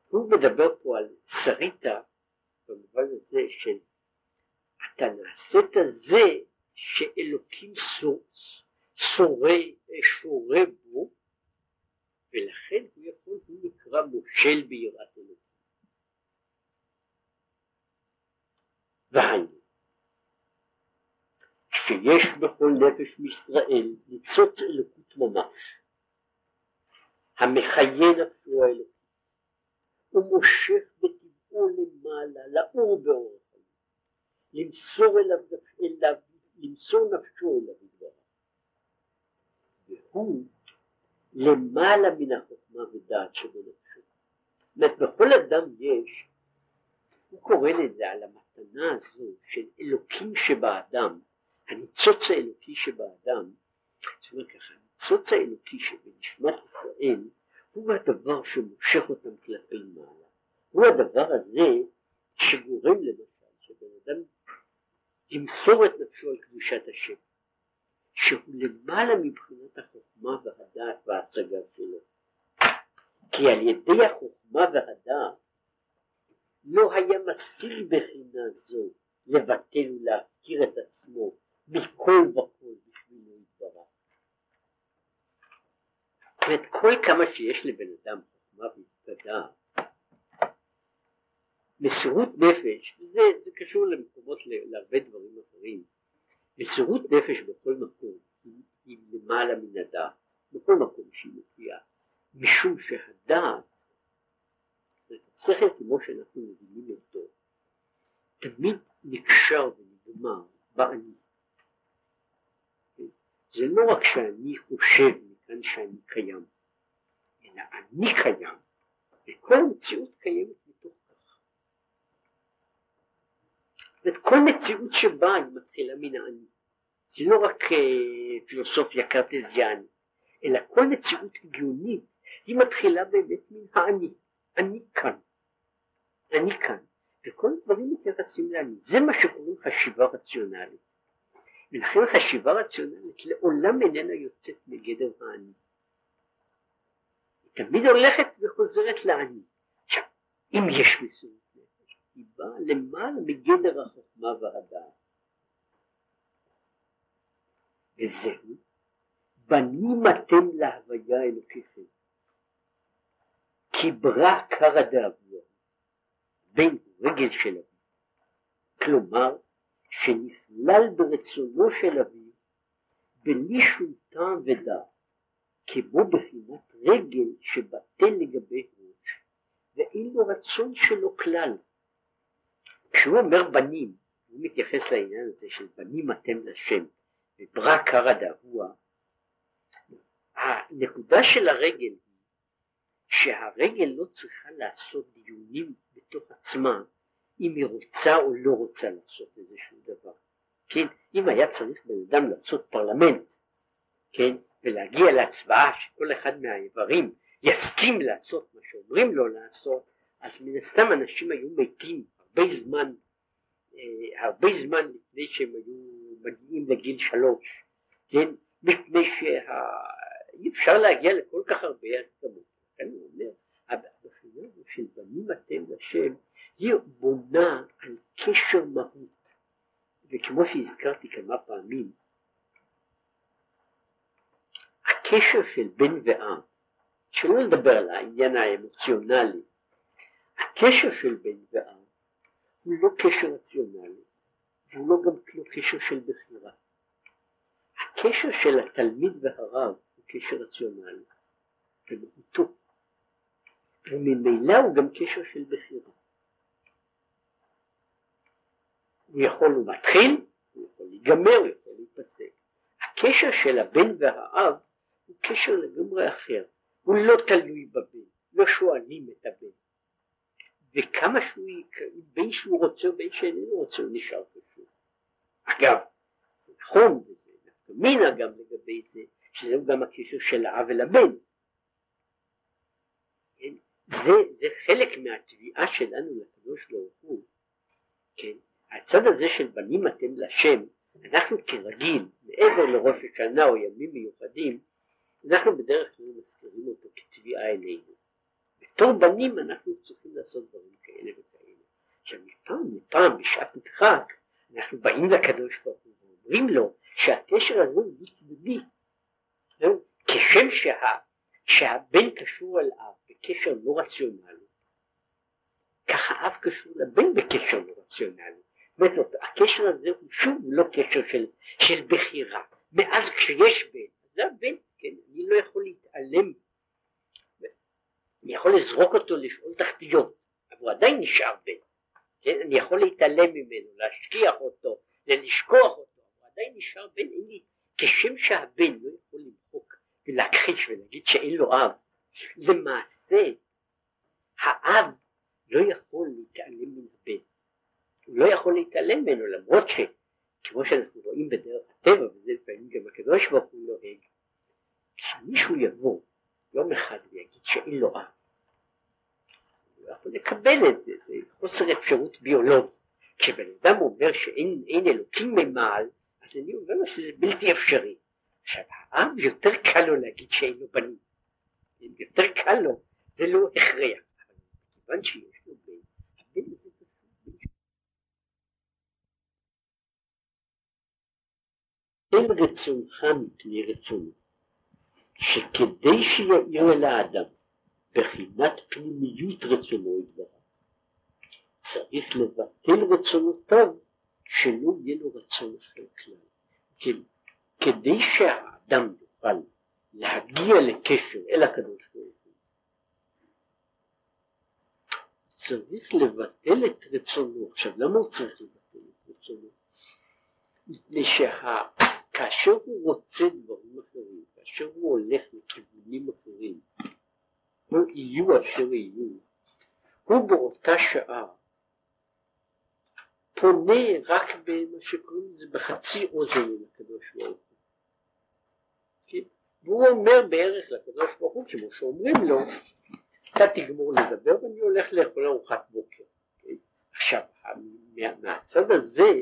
הוא מדבר פה על שריתה במובן הזה של אתה נעשית זה שאלוקים שורה, שורה בו ולכן הוא יכול, הוא נקרא מושל ביראת אלוקים. והיינו, שיש בכל נפש מישראל ניצוץ אלוקות ממש, המחיין נפשו האלוקית, ומושך בטבעו למעלה, לאור באור החיים, למסור אליו, אליו למסור נפשו אליו יתברך. והוא למעלה מן החוכמה ודעת שבנפשו. זאת בכל אדם יש, הוא קורא לזה על המתנה הזו של אלוקים שבאדם, הניצוץ האלוקי שבאדם, זאת אומרת ככה, הניצוץ האלוקי שבנשמת ישראל הוא הדבר שמושך אותם כלפי מעלה. הוא הדבר הזה שגורם למשל שבן אדם ימסור את נפשו על קדושת השם. שהוא למעלה מבחינת החוכמה והדעת וההצגה שלו. כי על ידי החוכמה והדעת לא היה משיג בחינה זו לבטל ולהפקיר את עצמו מכל וכל בשבילו יתברך. זאת אומרת, כל כמה שיש לבן אדם חוכמה והתקדה, מסירות נפש, וזה קשור למקומות להרבה דברים אחרים, מסירות נפש בכל מקום היא למעלה מן הדעת, בכל מקום שהיא מופיעה, משום שהדעת, השכל כמו שאנחנו מבינים אותו, תמיד נקשר ונגמר באני. זה לא רק שאני חושב מכאן שאני קיים, אלא אני קיים, וכל המציאות קיימת מתוך כך. וכל מציאות שבאה היא מתחילה מן האני. זה לא רק uh, פילוסופיה קרטזיאנית, אלא כל מציאות הגיונית היא מתחילה באמת מן האני. אני כאן. אני כאן. וכל הדברים מתייחסים לאני. זה מה שקוראים חשיבה רציונלית. ולכן חשיבה רציונלית לעולם איננה יוצאת מגדר האני. היא תמיד הולכת וחוזרת לאני. עכשיו, אם יש מסירות נפש, היא באה למעלה מגדר החוכמה והדעת. וזהו, בנים אתם להוויה אלוקיכם. כי ברא קרא דאבוה, בין רגל של אביו. כלומר, שנכלל ברצונו של אביו בלי שום טעם ודעת, כמו בחינת רגל שבטל לגבי ראש, ואין לו רצון שלו כלל. כשהוא אומר בנים, הוא מתייחס לעניין הזה של בנים אתם לשם, וברא קרא דאבוה, הנקודה של הרגל היא שהרגל לא צריכה לעשות דיונים בתוך עצמה אם היא רוצה או לא רוצה לעשות איזשהו דבר. כן, אם היה צריך בן אדם לעשות פרלמנט, כן, ולהגיע להצבעה שכל אחד מהאיברים יסכים לעשות מה שאומרים לו לעשות, אז מן הסתם אנשים היו מתים הרבה זמן, אה, הרבה זמן לפני שהם היו מגיעים לגיל שלוש, כן, מפני שאי אפשר להגיע לכל כך הרבה הסכמות. לכן הוא אומר, הבחינה של בנים אתם לשם היא בונה על קשר מהות, וכמו שהזכרתי כמה פעמים, הקשר של בן ואב, שלא לדבר על העניין האמוציונלי, הקשר של בן ואב הוא לא קשר רציונלי, והוא לא גם לא קשר של בחירה. הקשר של התלמיד והרב הוא קשר רציונלי, במהותו, וממילא הוא גם קשר של בחירה. הוא יכול, הוא מתחיל, הוא יכול להיגמר, הוא יכול להיפסק. הקשר של הבן והאב הוא קשר לגמרי אחר, הוא לא תלוי בבן, לא שואלים את הבן. וכמה שהוא, בין שהוא רוצה ובין שאיננו רוצה, הוא נשאר פשוט. אגב, נכון, וזה נפקא מינה גם לגבי זה, שזהו גם הקשר של האב אל הבן. זה, זה חלק מהתביעה שלנו לקדוש ברוך הוא, כן? הצד הזה של בנים אתם לשם, אנחנו כרגיל, מעבר לראש השנה או ימים מיוחדים, אנחנו בדרך כלל מזכירים אותו כתביעה אלינו. בתור בנים אנחנו צריכים לעשות דברים כאלה וכאלה. עכשיו מפעם לפעם בשעת מדחק אנחנו באים לקדוש ברוך הוא ואומרים לו שהקשר הזה הוא דו-צדדי. כשם שה, שהבן קשור אל אב בקשר לא רציונלי, ככה אב קשור לבן בקשר לא רציונלי. זאת אומרת, הקשר הזה הוא שוב לא קשר של, של בחירה. מאז כשיש בן, זה הבן, כן, אני לא יכול להתעלם. אני יכול לזרוק אותו לשאול תחתיות, אבל הוא עדיין נשאר בן. כן, אני יכול להתעלם ממנו, להשכיח אותו, לשכוח אותו, הוא עדיין נשאר בן, אין לי, כשם שהבן לא יכול למחוק ולהכחיש ולהגיד שאין לו אב, למעשה האב לא יכול להתעלם מן הבן. הוא לא יכול להתעלם ממנו למרות שכמו שאנחנו רואים בדרך הטבע וזה לפעמים גם הקדוש ברוך הוא נוהג כשמישהו יבוא יום אחד ויגיד שאין לו אב הוא לא יכול לקבל את זה זה חוסר אפשרות ביולוגית. כשבן אדם אומר שאין אלוקים ממעל אז אני אומר לו שזה בלתי אפשרי. עכשיו האב יותר קל לו להגיד שאין לו בנים יותר קל לו זה לא הכרח כיוון שיש לו בן הבן הזה אין רצונך מפני רצונו, שכדי שיאיר אל האדם בחינת פנימיות רצונו יתברך, צריך לבטל רצונותיו שלא יהיה לו רצון אחר כלל. כדי שהאדם יוכל להגיע לקשר אל הקדוש ברוך הוא צריך לבטל את רצונו. עכשיו למה הוא צריך לבטל את רצונו? מפני שכאשר הוא רוצה דברים אחרים, כאשר הוא הולך לכיוונים אחרים, לא יהיו אשר יהיו, הוא באותה שעה פונה רק במה שקוראים לזה בחצי אוזן לקדוש ברוך הוא. והוא אומר בערך לקדוש ברוך הוא, כמו שאומרים לו, אתה תגמור לדבר ואני הולך לאכול ארוחת בוקר. עכשיו, מה, מהצד הזה,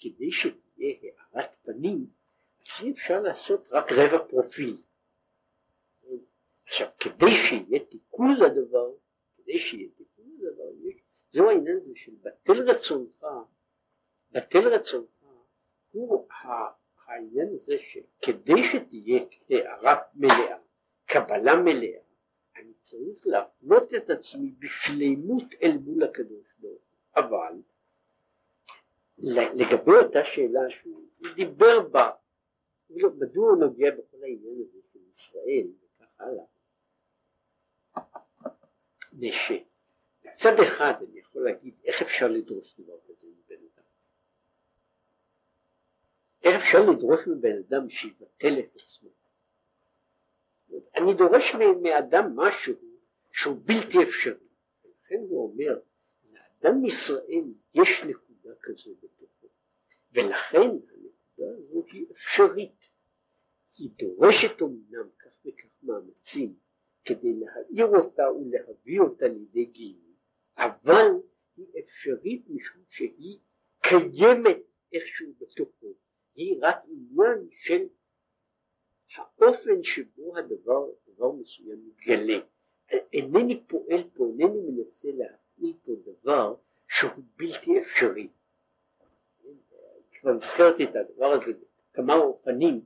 כדי שתהיה הארת פנים, אז אי אפשר לעשות רק רבע פרופיל. עכשיו, כדי שיהיה תיקון לדבר, כדי שיהיה תיקון לדבר, זהו העניין הזה של בטל רצונך, בטל רצונך, הוא העניין הזה שכדי שתהיה הערה מלאה, קבלה מלאה, אני צריך להפנות את עצמי בשלימות אל מול הקדוש ברוך הוא. אבל לגבי אותה שאלה שהוא דיבר בה, מדוע הוא נוגע בכל העניין הזה של ישראל וכך הלאה, מצד אחד אני יכול להגיד איך אפשר לדרוש דבר כזה אדם. איך אפשר לדרוש מבן אדם שיבטל את עצמו. אני דורש מאדם משהו שהוא בלתי אפשרי. ולכן הוא אומר, לאדם ישראל יש נקודה כזו בתוכו, ולכן הנקודה הזו היא אפשרית. היא דורשת אמנם כך וכך מאמצים כדי להעיר אותה ולהביא אותה לידי גילוי, אבל היא אפשרית משום שהיא קיימת איכשהו בתוכו, היא רק עניין של האופן שבו הדבר, דבר מסוים מתגלה. אינני פועל פה, אינני מנסה להפעיל פה דבר שהוא בלתי אפשרי. כבר הזכרתי את הדבר הזה בכמה אופנים.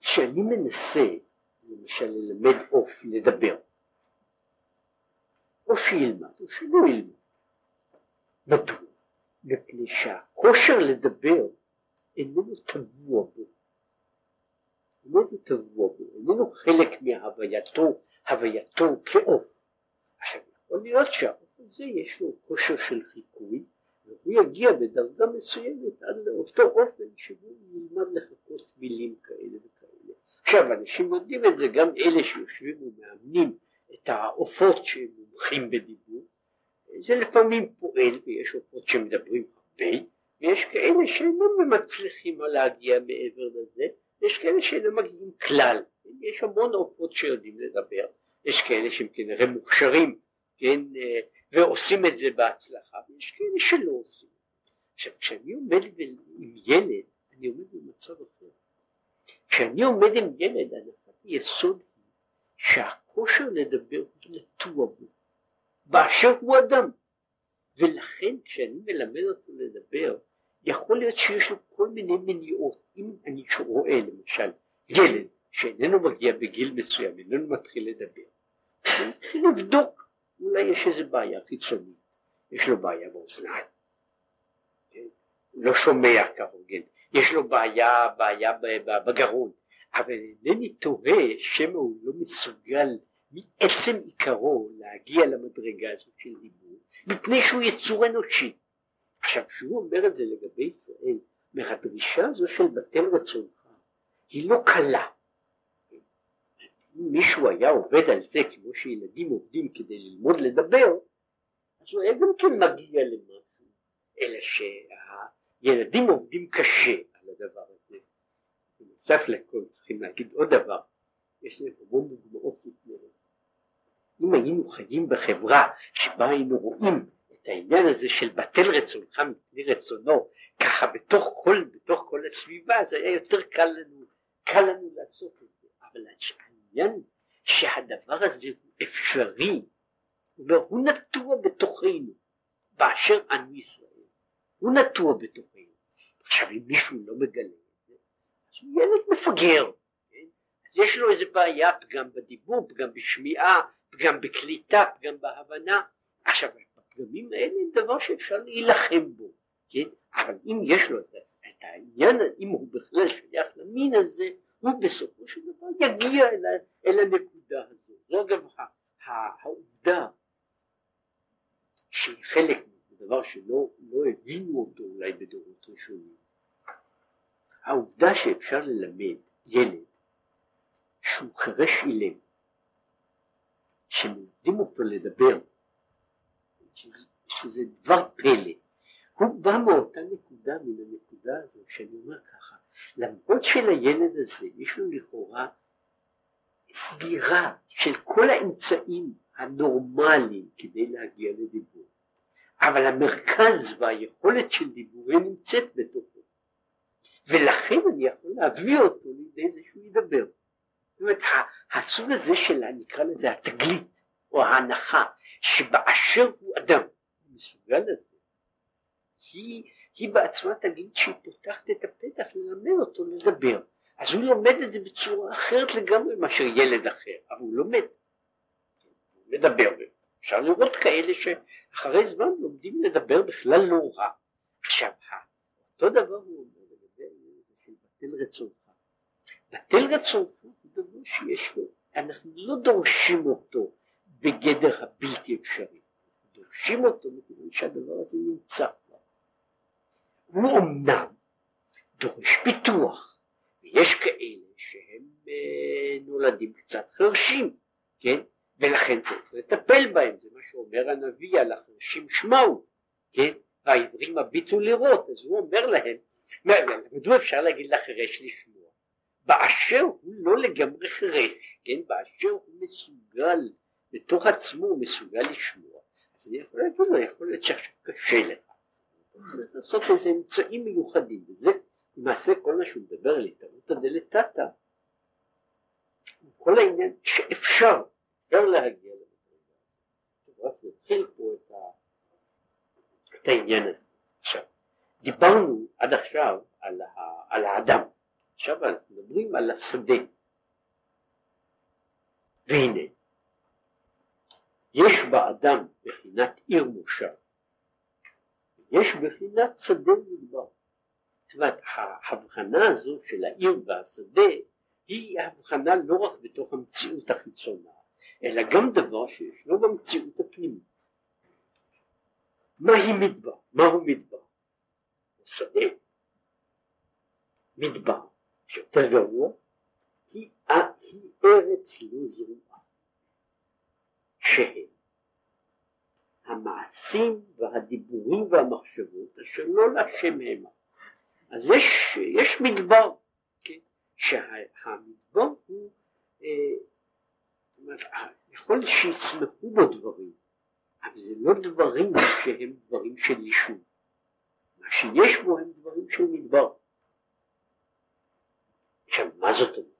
כשאני מנסה למשל ללמד עוף לדבר, או שילמד או שלא ילמד. מדוע? מפני שהכושר לדבר איננו טבוע בו, איננו טבוע בו, איננו חלק מהווייתו, הווייתו כעוף. עכשיו יכול להיות שהעוף הזה יש לו כושר של חיקוי והוא יגיע בדרגה מסוימת עד לאותו אופן שבו הוא ילמד לחכות מילים כאלה וכאלה. עכשיו אנשים יודעים את זה גם אלה שיושבים ומאמנים את העופות שהם מומחים בדיבור זה לפעמים פועל ויש עופות שמדברים הרבה ויש כאלה שאינם מצליחים להגיע מעבר לזה יש כאלה שאינם מגיעים כלל. יש המון עופות שיודעים לדבר יש כאלה שהם כנראה מוכשרים כן ועושים את זה בהצלחה ויש כאלה שלא עושים. עכשיו כשאני עומד עם ילד אני עומד במצב אחר. כשאני עומד עם ילד הנחת יסוד היא שהכושר לדבר הוא נטוע בו באשר הוא אדם. ולכן כשאני מלמד אותו לדבר, יכול להיות שיש לו כל מיני מניעות. אם אני רואה למשל ילד שאיננו מגיע בגיל מסוים, איננו מתחיל לדבר, אני מתחיל לבדוק, אולי יש איזו בעיה חיצונית, יש לו בעיה באוזניים, כן? לא שומע כהוגן, יש לו בעיה, בעיה בגרון, אבל אינני תוהה שמא הוא לא מסוגל מעצם עיקרו להגיע למדרגה הזאת של דיבור, מפני שהוא יצור אנושי. עכשיו, כשהוא אומר את זה לגבי ישראל, מהדרישה הזו של בטל רצונך, היא לא קלה. אם מישהו היה עובד על זה כמו שילדים עובדים כדי ללמוד לדבר, אז הוא היה גם כן מגיע למשהו, אלא שהילדים עובדים קשה על הדבר הזה. בנוסף לכל צריכים להגיד עוד דבר, יש לי המון דוגמאות לפני אם היינו חיים בחברה שבה היינו רואים את העניין הזה של בטל רצונך מפני רצונו ככה בתוך כל, בתוך כל הסביבה זה היה יותר קל לנו, קל לנו לעשות את זה. אבל העניין שהדבר הזה הוא אפשרי והוא נטוע בתוכנו באשר אנו ישראל. הוא נטוע בתוכנו. עכשיו אם מישהו לא מגלה את זה אז הוא ילד מפגר כן? אז יש לו איזה בעיה פגם בדיבור פגם בשמיעה פגם בקליטה, פגם בהבנה. עכשיו, הפגמים האלה הם דבר שאפשר להילחם בו, כן? אבל אם יש לו את, את העניין, אם הוא בכלל שייך למין הזה, הוא בסופו של דבר יגיע אל, אל הנקודה הזו. זו אגב העובדה שהיא חלק מדבר שלא לא הבינו אותו אולי בדורות ראשונים. העובדה שאפשר ללמד ילד שהוא חירש אילם, שמלמדים אותו לדבר, שזה, שזה דבר פלא, הוא בא מאותה נקודה, מן הנקודה הזו, שאני אומר ככה, למרות שלילד הזה יש לו לכאורה סגירה של כל האמצעים הנורמליים כדי להגיע לדיבור, אבל המרכז והיכולת של דיבורי נמצאת בתוכו, ולכן אני יכול להביא אותו לידי זה שהוא ידבר. זאת אומרת, הסוג הזה של, נקרא לזה התגלית, או ההנחה, שבאשר הוא אדם, מסוגל לזה, היא, היא בעצמה תגיד שהיא פותחת את הפתח ללמד אותו לדבר. אז הוא לומד את זה בצורה אחרת לגמרי מאשר ילד אחר, אבל הוא לומד. הוא מדבר, אפשר לראות כאלה שאחרי זמן לומדים לדבר בכלל לא רע. עכשיו, אותו דבר הוא אומר לגבי בטל רצונך. בטל רצונך דבר שיש לו, אנחנו לא דורשים אותו בגדר הבלתי אפשרי, דורשים אותו מכיוון שהדבר הזה נמצא. הוא אמנם דורש פיתוח, ויש כאלה שהם אה, נולדים קצת חרשים, כן? ולכן צריך לטפל בהם, זה מה שאומר הנביא על החרשים שמעו, כן? והעברים הביטו לראות, אז הוא אומר להם, מדוע אפשר להגיד לחירש לשמוע? באשר הוא לא לגמרי חירש, כן? באשר הוא מסוגל, בתוך עצמו הוא מסוגל לשמוע, אז אני יכול להגיד לו, יכול להיות שעכשיו קשה לך, צריך לעשות איזה אמצעים מיוחדים, וזה למעשה כל מה שהוא מדבר על התערותא דלתתא, כל העניין שאפשר, אפשר להגיע למדרגה הזאת. רק נתחיל פה את, ה, את העניין הזה. עכשיו, דיברנו עד עכשיו על, ה, על האדם, עכשיו אנחנו מדברים על השדה. והנה, יש באדם בחינת עיר מושב, יש בחינת שדה ומדבר. זאת אומרת, ההבחנה הזו של העיר והשדה היא הבחנה לא רק בתוך המציאות החיצונה, אלא גם דבר שישנו במציאות הפנימית. מהי מדבר? מהו מדבר? שדה. מדבר, שיותר גרוע, היא, היא ארץ לא זרועה, שהם המעשים והדיבורים והמחשבות אשר לא להשם המה. אז יש, יש מדבר, כן? שהמדבר הוא, אה, יכול שיצמחו בו דברים, אבל זה לא דברים שהם דברים של יישוב. מה שיש בו הם דברים של מדבר. עכשיו, מה זאת אומרת?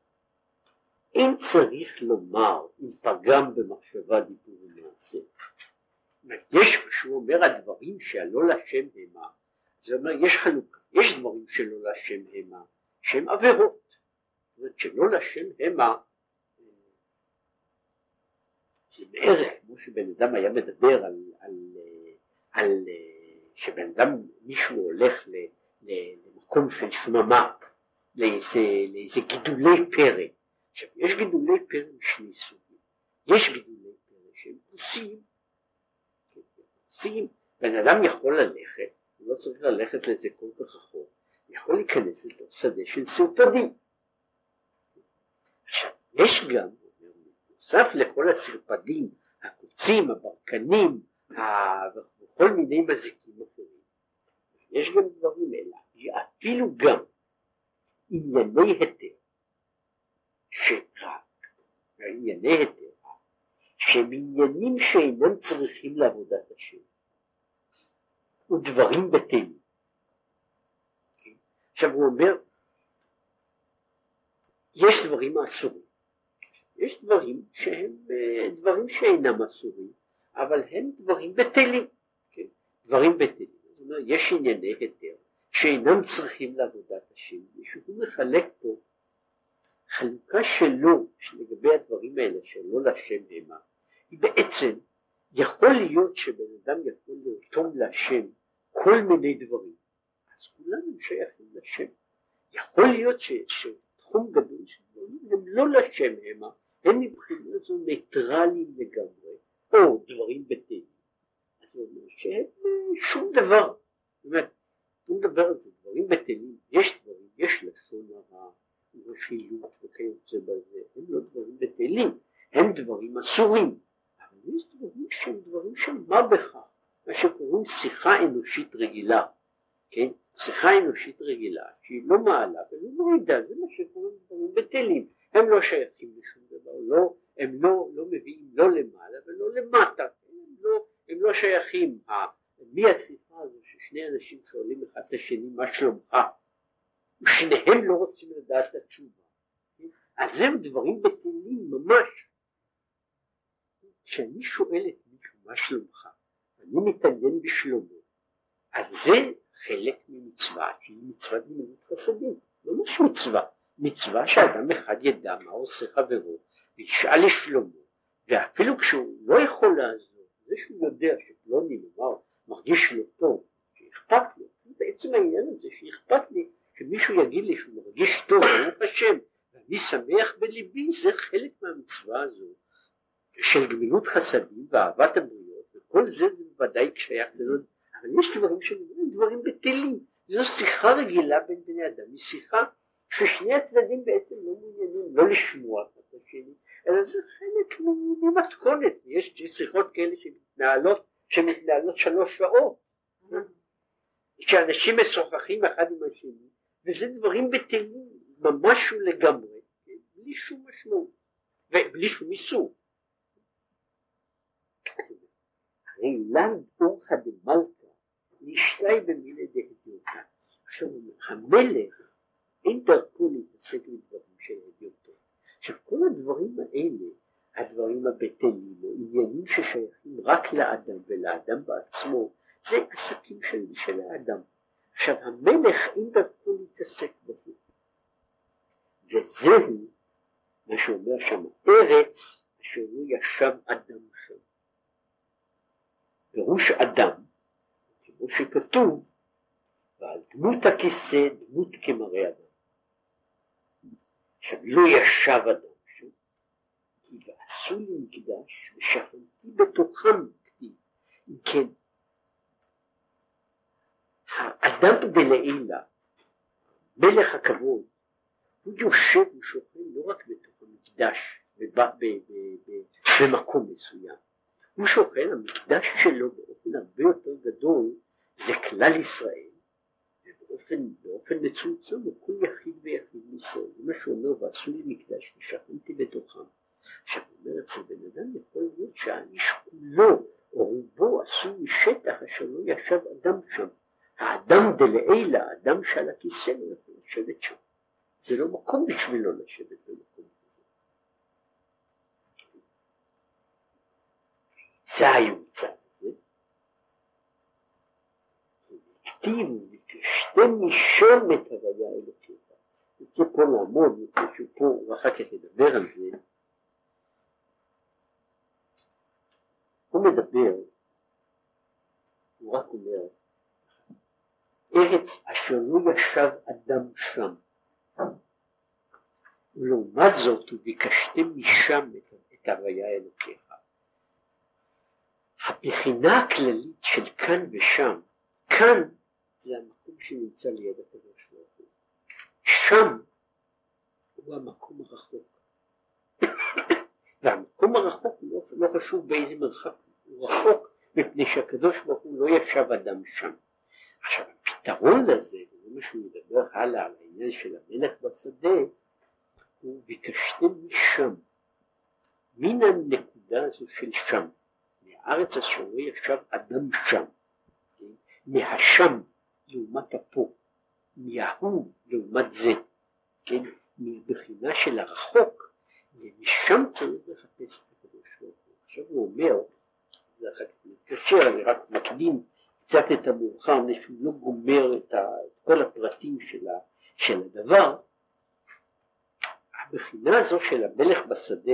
אין צריך לומר אם פגם במחשבה דיבור ומעשה. יש, כשהוא אומר הדברים שהלא לשם המה, זה אומר יש חלוקה, יש דברים שלא לשם המה, שהם עבירות, זאת אומרת שלא לשם המה, זה בערך כמו שבן אדם היה מדבר על, על, על שבן אדם, מישהו הולך למקום של שממה, לאיזה, לאיזה גידולי פרא, עכשיו יש גידולי פרא משני סוגים, יש גידולי פרא שהם עושים שים, בן אדם יכול ללכת, הוא לא צריך ללכת לזה כל כך רחוק, יכול להיכנס לתוך שדה של סרפדים. עכשיו, יש גם, נוסף לכל הסרפדים, הקוצים, הברקנים, וכל מיני מזיקים אחרים, יש גם דברים אלה, אפילו גם ענייני היתר, שרק, ענייני היתר, שהם עניינים שאינם צריכים לעבודת השם. ודברים בטלים. עכשיו הוא אומר, יש דברים אסורים, יש דברים שהם אה, דברים שאינם אסורים, אבל הם דברים בטלים, כן? דברים בטלים. יש ענייני היתר שאינם צריכים לעבודת השם, ושהוא מחלק פה חלוקה שלו לגבי הדברים האלה שלא לשם המה, היא בעצם יכול להיות שבן אדם יכול לרתום להשם כל מיני דברים, אז כולנו שייכים לשם. יכול להיות ש, שתחום גדול של דברים הם לא לשם המה, הם מבחינה זו ניטרלים לגמרי, או דברים בטלים. אז הוא אומר שהם שום דבר. זאת אומרת, הוא מדבר על זה, דברים בטלים, יש דברים, יש לשון הרע, רכילות וכיוצא בזה, הם לא דברים בטלים, הם דברים אסורים. אבל יש דברים שהם דברים של מה בכך, מה שקוראים שיחה אנושית רגילה, כן? שיחה אנושית רגילה שהיא לא מעלה ולא מורידה, זה מה שקוראים דברים בטלים, הם לא שייכים לשום דבר, לא, הם לא, לא מביאים לא למעלה ולא למטה, הם לא, הם לא שייכים, מי השיחה הזו ששני אנשים שואלים אחד את השני מה שלומך, ושניהם לא רוצים לדעת את התשובה, אז זהו דברים בטלים ממש, כשאני שואל את מישהו מה שלומך, אני מתעניין בשלומו, אז זה חלק ממצווה שהיא מצוות גמילות חסדים, ממש מצווה, מצווה שאדם אחד ידע מה עושה חברו וישאל לשלומו. ואפילו כשהוא לא יכול לעזור, זה שהוא יודע שפלוני נאמר מרגיש לא טוב, שאכפת לו, בעצם העניין הזה שאכפת לי שמישהו יגיד לי שהוא מרגיש טוב, ברוך השם, ואני שמח בליבי, זה חלק מהמצווה הזו של גמילות חסדים ואהבת הבריות, וכל זה זה בוודאי שייך, זה לא אבל יש דברים שהם דברים בטלים, זו שיחה רגילה בין בני אדם, היא שיחה ששני הצדדים בעצם לא מעוניינים לא לשמוע את השני, אלא זה חלק ממתכונת, יש שיחות כאלה שמתנהלות, שמתנהלות שלוש שעות, שאנשים משוחחים אחד עם השני, וזה דברים בטלים ממש ולגמרי, בלי שום משמעות, ובלי שום איסור. הרי לן אורחא דמלכא נשתי במילי דהדיוטה. עכשיו המלך אין דרכו להתעסק בדברים של הדיוטות. עכשיו כל הדברים האלה, הדברים הבטלים, עניינים ששייכים רק לאדם ולאדם בעצמו, זה עסקים של, של האדם. עכשיו המלך אין דרכו להתעסק בזה. וזהו מה שאומר שם, ארץ אשר לא ישב אדם שם. פירוש אדם כמו שכתוב, ועל דמות הכיסא דמות כמראה אדם. עכשיו לא ישב אדם שם, כי ועשו לי מקדש ושכנתי בתוכם כתיב. אם כן, האדם דלעילה, מלך הכבוד, הוא יושב ושוכן לא רק בתוך המקדש במקום מסוים, הוא שוכן, המקדש שלו באופן הרבה יותר גדול זה כלל ישראל, ובאופן באופן מצומצם הוא כל יחיד ויחיד מישראל, זה מה שאומר ועשו לי מקדש ושכנתי בתוכם. עכשיו אומר אצל בן אדם יכול להיות שהאיש כולו או רובו עשוי משטח אשר לא ישב אדם שם. האדם דלעילה, האדם שעל הכיסא לא יכול לשבת שם. זה לא מקום בשבילו לשבת במקום כזה. זה היוצא. כתיב וכשתי משום את הוויה אלוקיך. יוצא פה לעמוד, מפני שהוא פה, ואחר כך ידבר על זה. הוא מדבר, הוא רק אומר, ארץ אשר לא ישב אדם שם. ולעומת זאת, וביקשתם משם את הוויה אלוקיך. הבחינה הכללית של כאן ושם, כאן זה המקום שנמצא ליד הקדוש ברוך הוא. שם הוא המקום הרחוק. והמקום הרחוק לא, לא חשוב באיזה מרחק הוא רחוק, מפני שהקדוש ברוך הוא לא ישב אדם שם. עכשיו הפתרון לזה, וזה מה שהוא מדבר הלאה על העניין של המלך בשדה, הוא ביקשתם משם, מן הנקודה הזו של שם, מהארץ אשר לא ישב אדם שם? מהשם לעומת הפה, מההוא לעומת זה, כן, מבחינה של הרחוק, ומשם צריך לחפש את הקדוש ברוך הוא. עכשיו הוא אומר, זה אחר כך מתקשר, אני רק מקדים קצת את המאוחר, מפני שהוא לא גומר את, ה, את כל הפרטים של, ה, של הדבר, הבחינה הזו של המלך בשדה,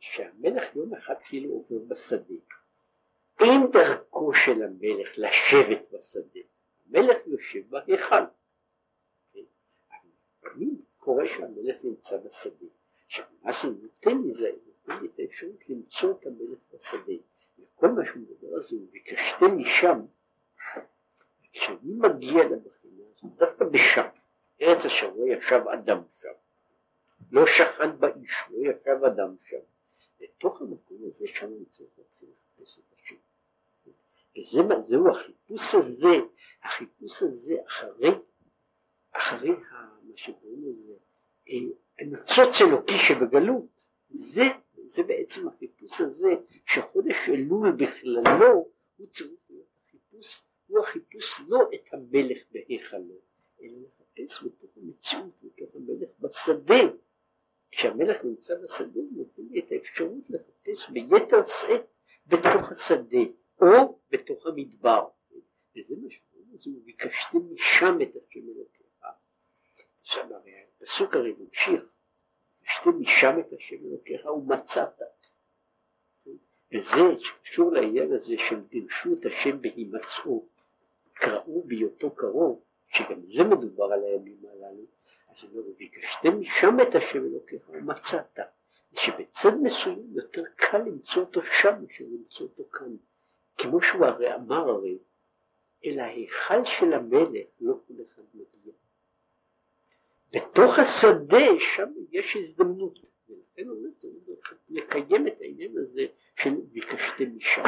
שהמלך יום אחד כאילו עובר בשדה. אין דרכו של המלך לשבת בשדה. המלך יושב בהיכל. לפעמים קורה שהמלך נמצא בשדה. עכשיו מה זה נותן לי זה, לי את האפשרות למצוא את המלך בשדה. וכל מה שהוא מדבר על זה הוא ביקשתם משם. כשאני מגיע לבחינה הזאת, דווקא בשם, ארץ אשר לא ישב אדם שם. לא שכן באיש, לא ישב אדם שם. בתוך המקום הזה שם אני צריך להתחיל לחפש את השם. וזה זהו החיפוש הזה, החיפוש הזה אחרי, אחרי מה שקוראים לזה, הניצוץ אלוקי שבגלות, זה, זה בעצם החיפוש הזה שחודש אלול בכללו הוא צריך להיות החיפוש, הוא החיפוש לא את המלך בהיכלו, אלא לחפש בתוך המציאות, בתוך המלך בשדה. כשהמלך נמצא בשדה הוא נותן לי את האפשרות לחפש ביתר שאת בתוך השדה או בתוך המדבר. וזה מה שאומרים, אז הוא ביקשתם משם את השם אלוקיך. עכשיו הרי הפסוק הרי ממשיך, ביקשתם משם את השם אלוקיך ומצאת. וזה שקשור לעניין הזה של דירשו את השם בהימצאו, קראו בהיותו קרוב, שגם זה מדובר על הימים הללו, אז אומר, וביקשתם משם את השם אלוקיך ומצאת. שבצד מסוים יותר קל למצוא אותו שם מאשר למצוא אותו כאן. כמו שהוא הרי אמר הרי, אל ההיכל של המלך לא כל אחד מגיע. בתוך השדה שם יש הזדמנות, ולכן הוא אומר צריך לקיים את העניין הזה של ביקשתם משם.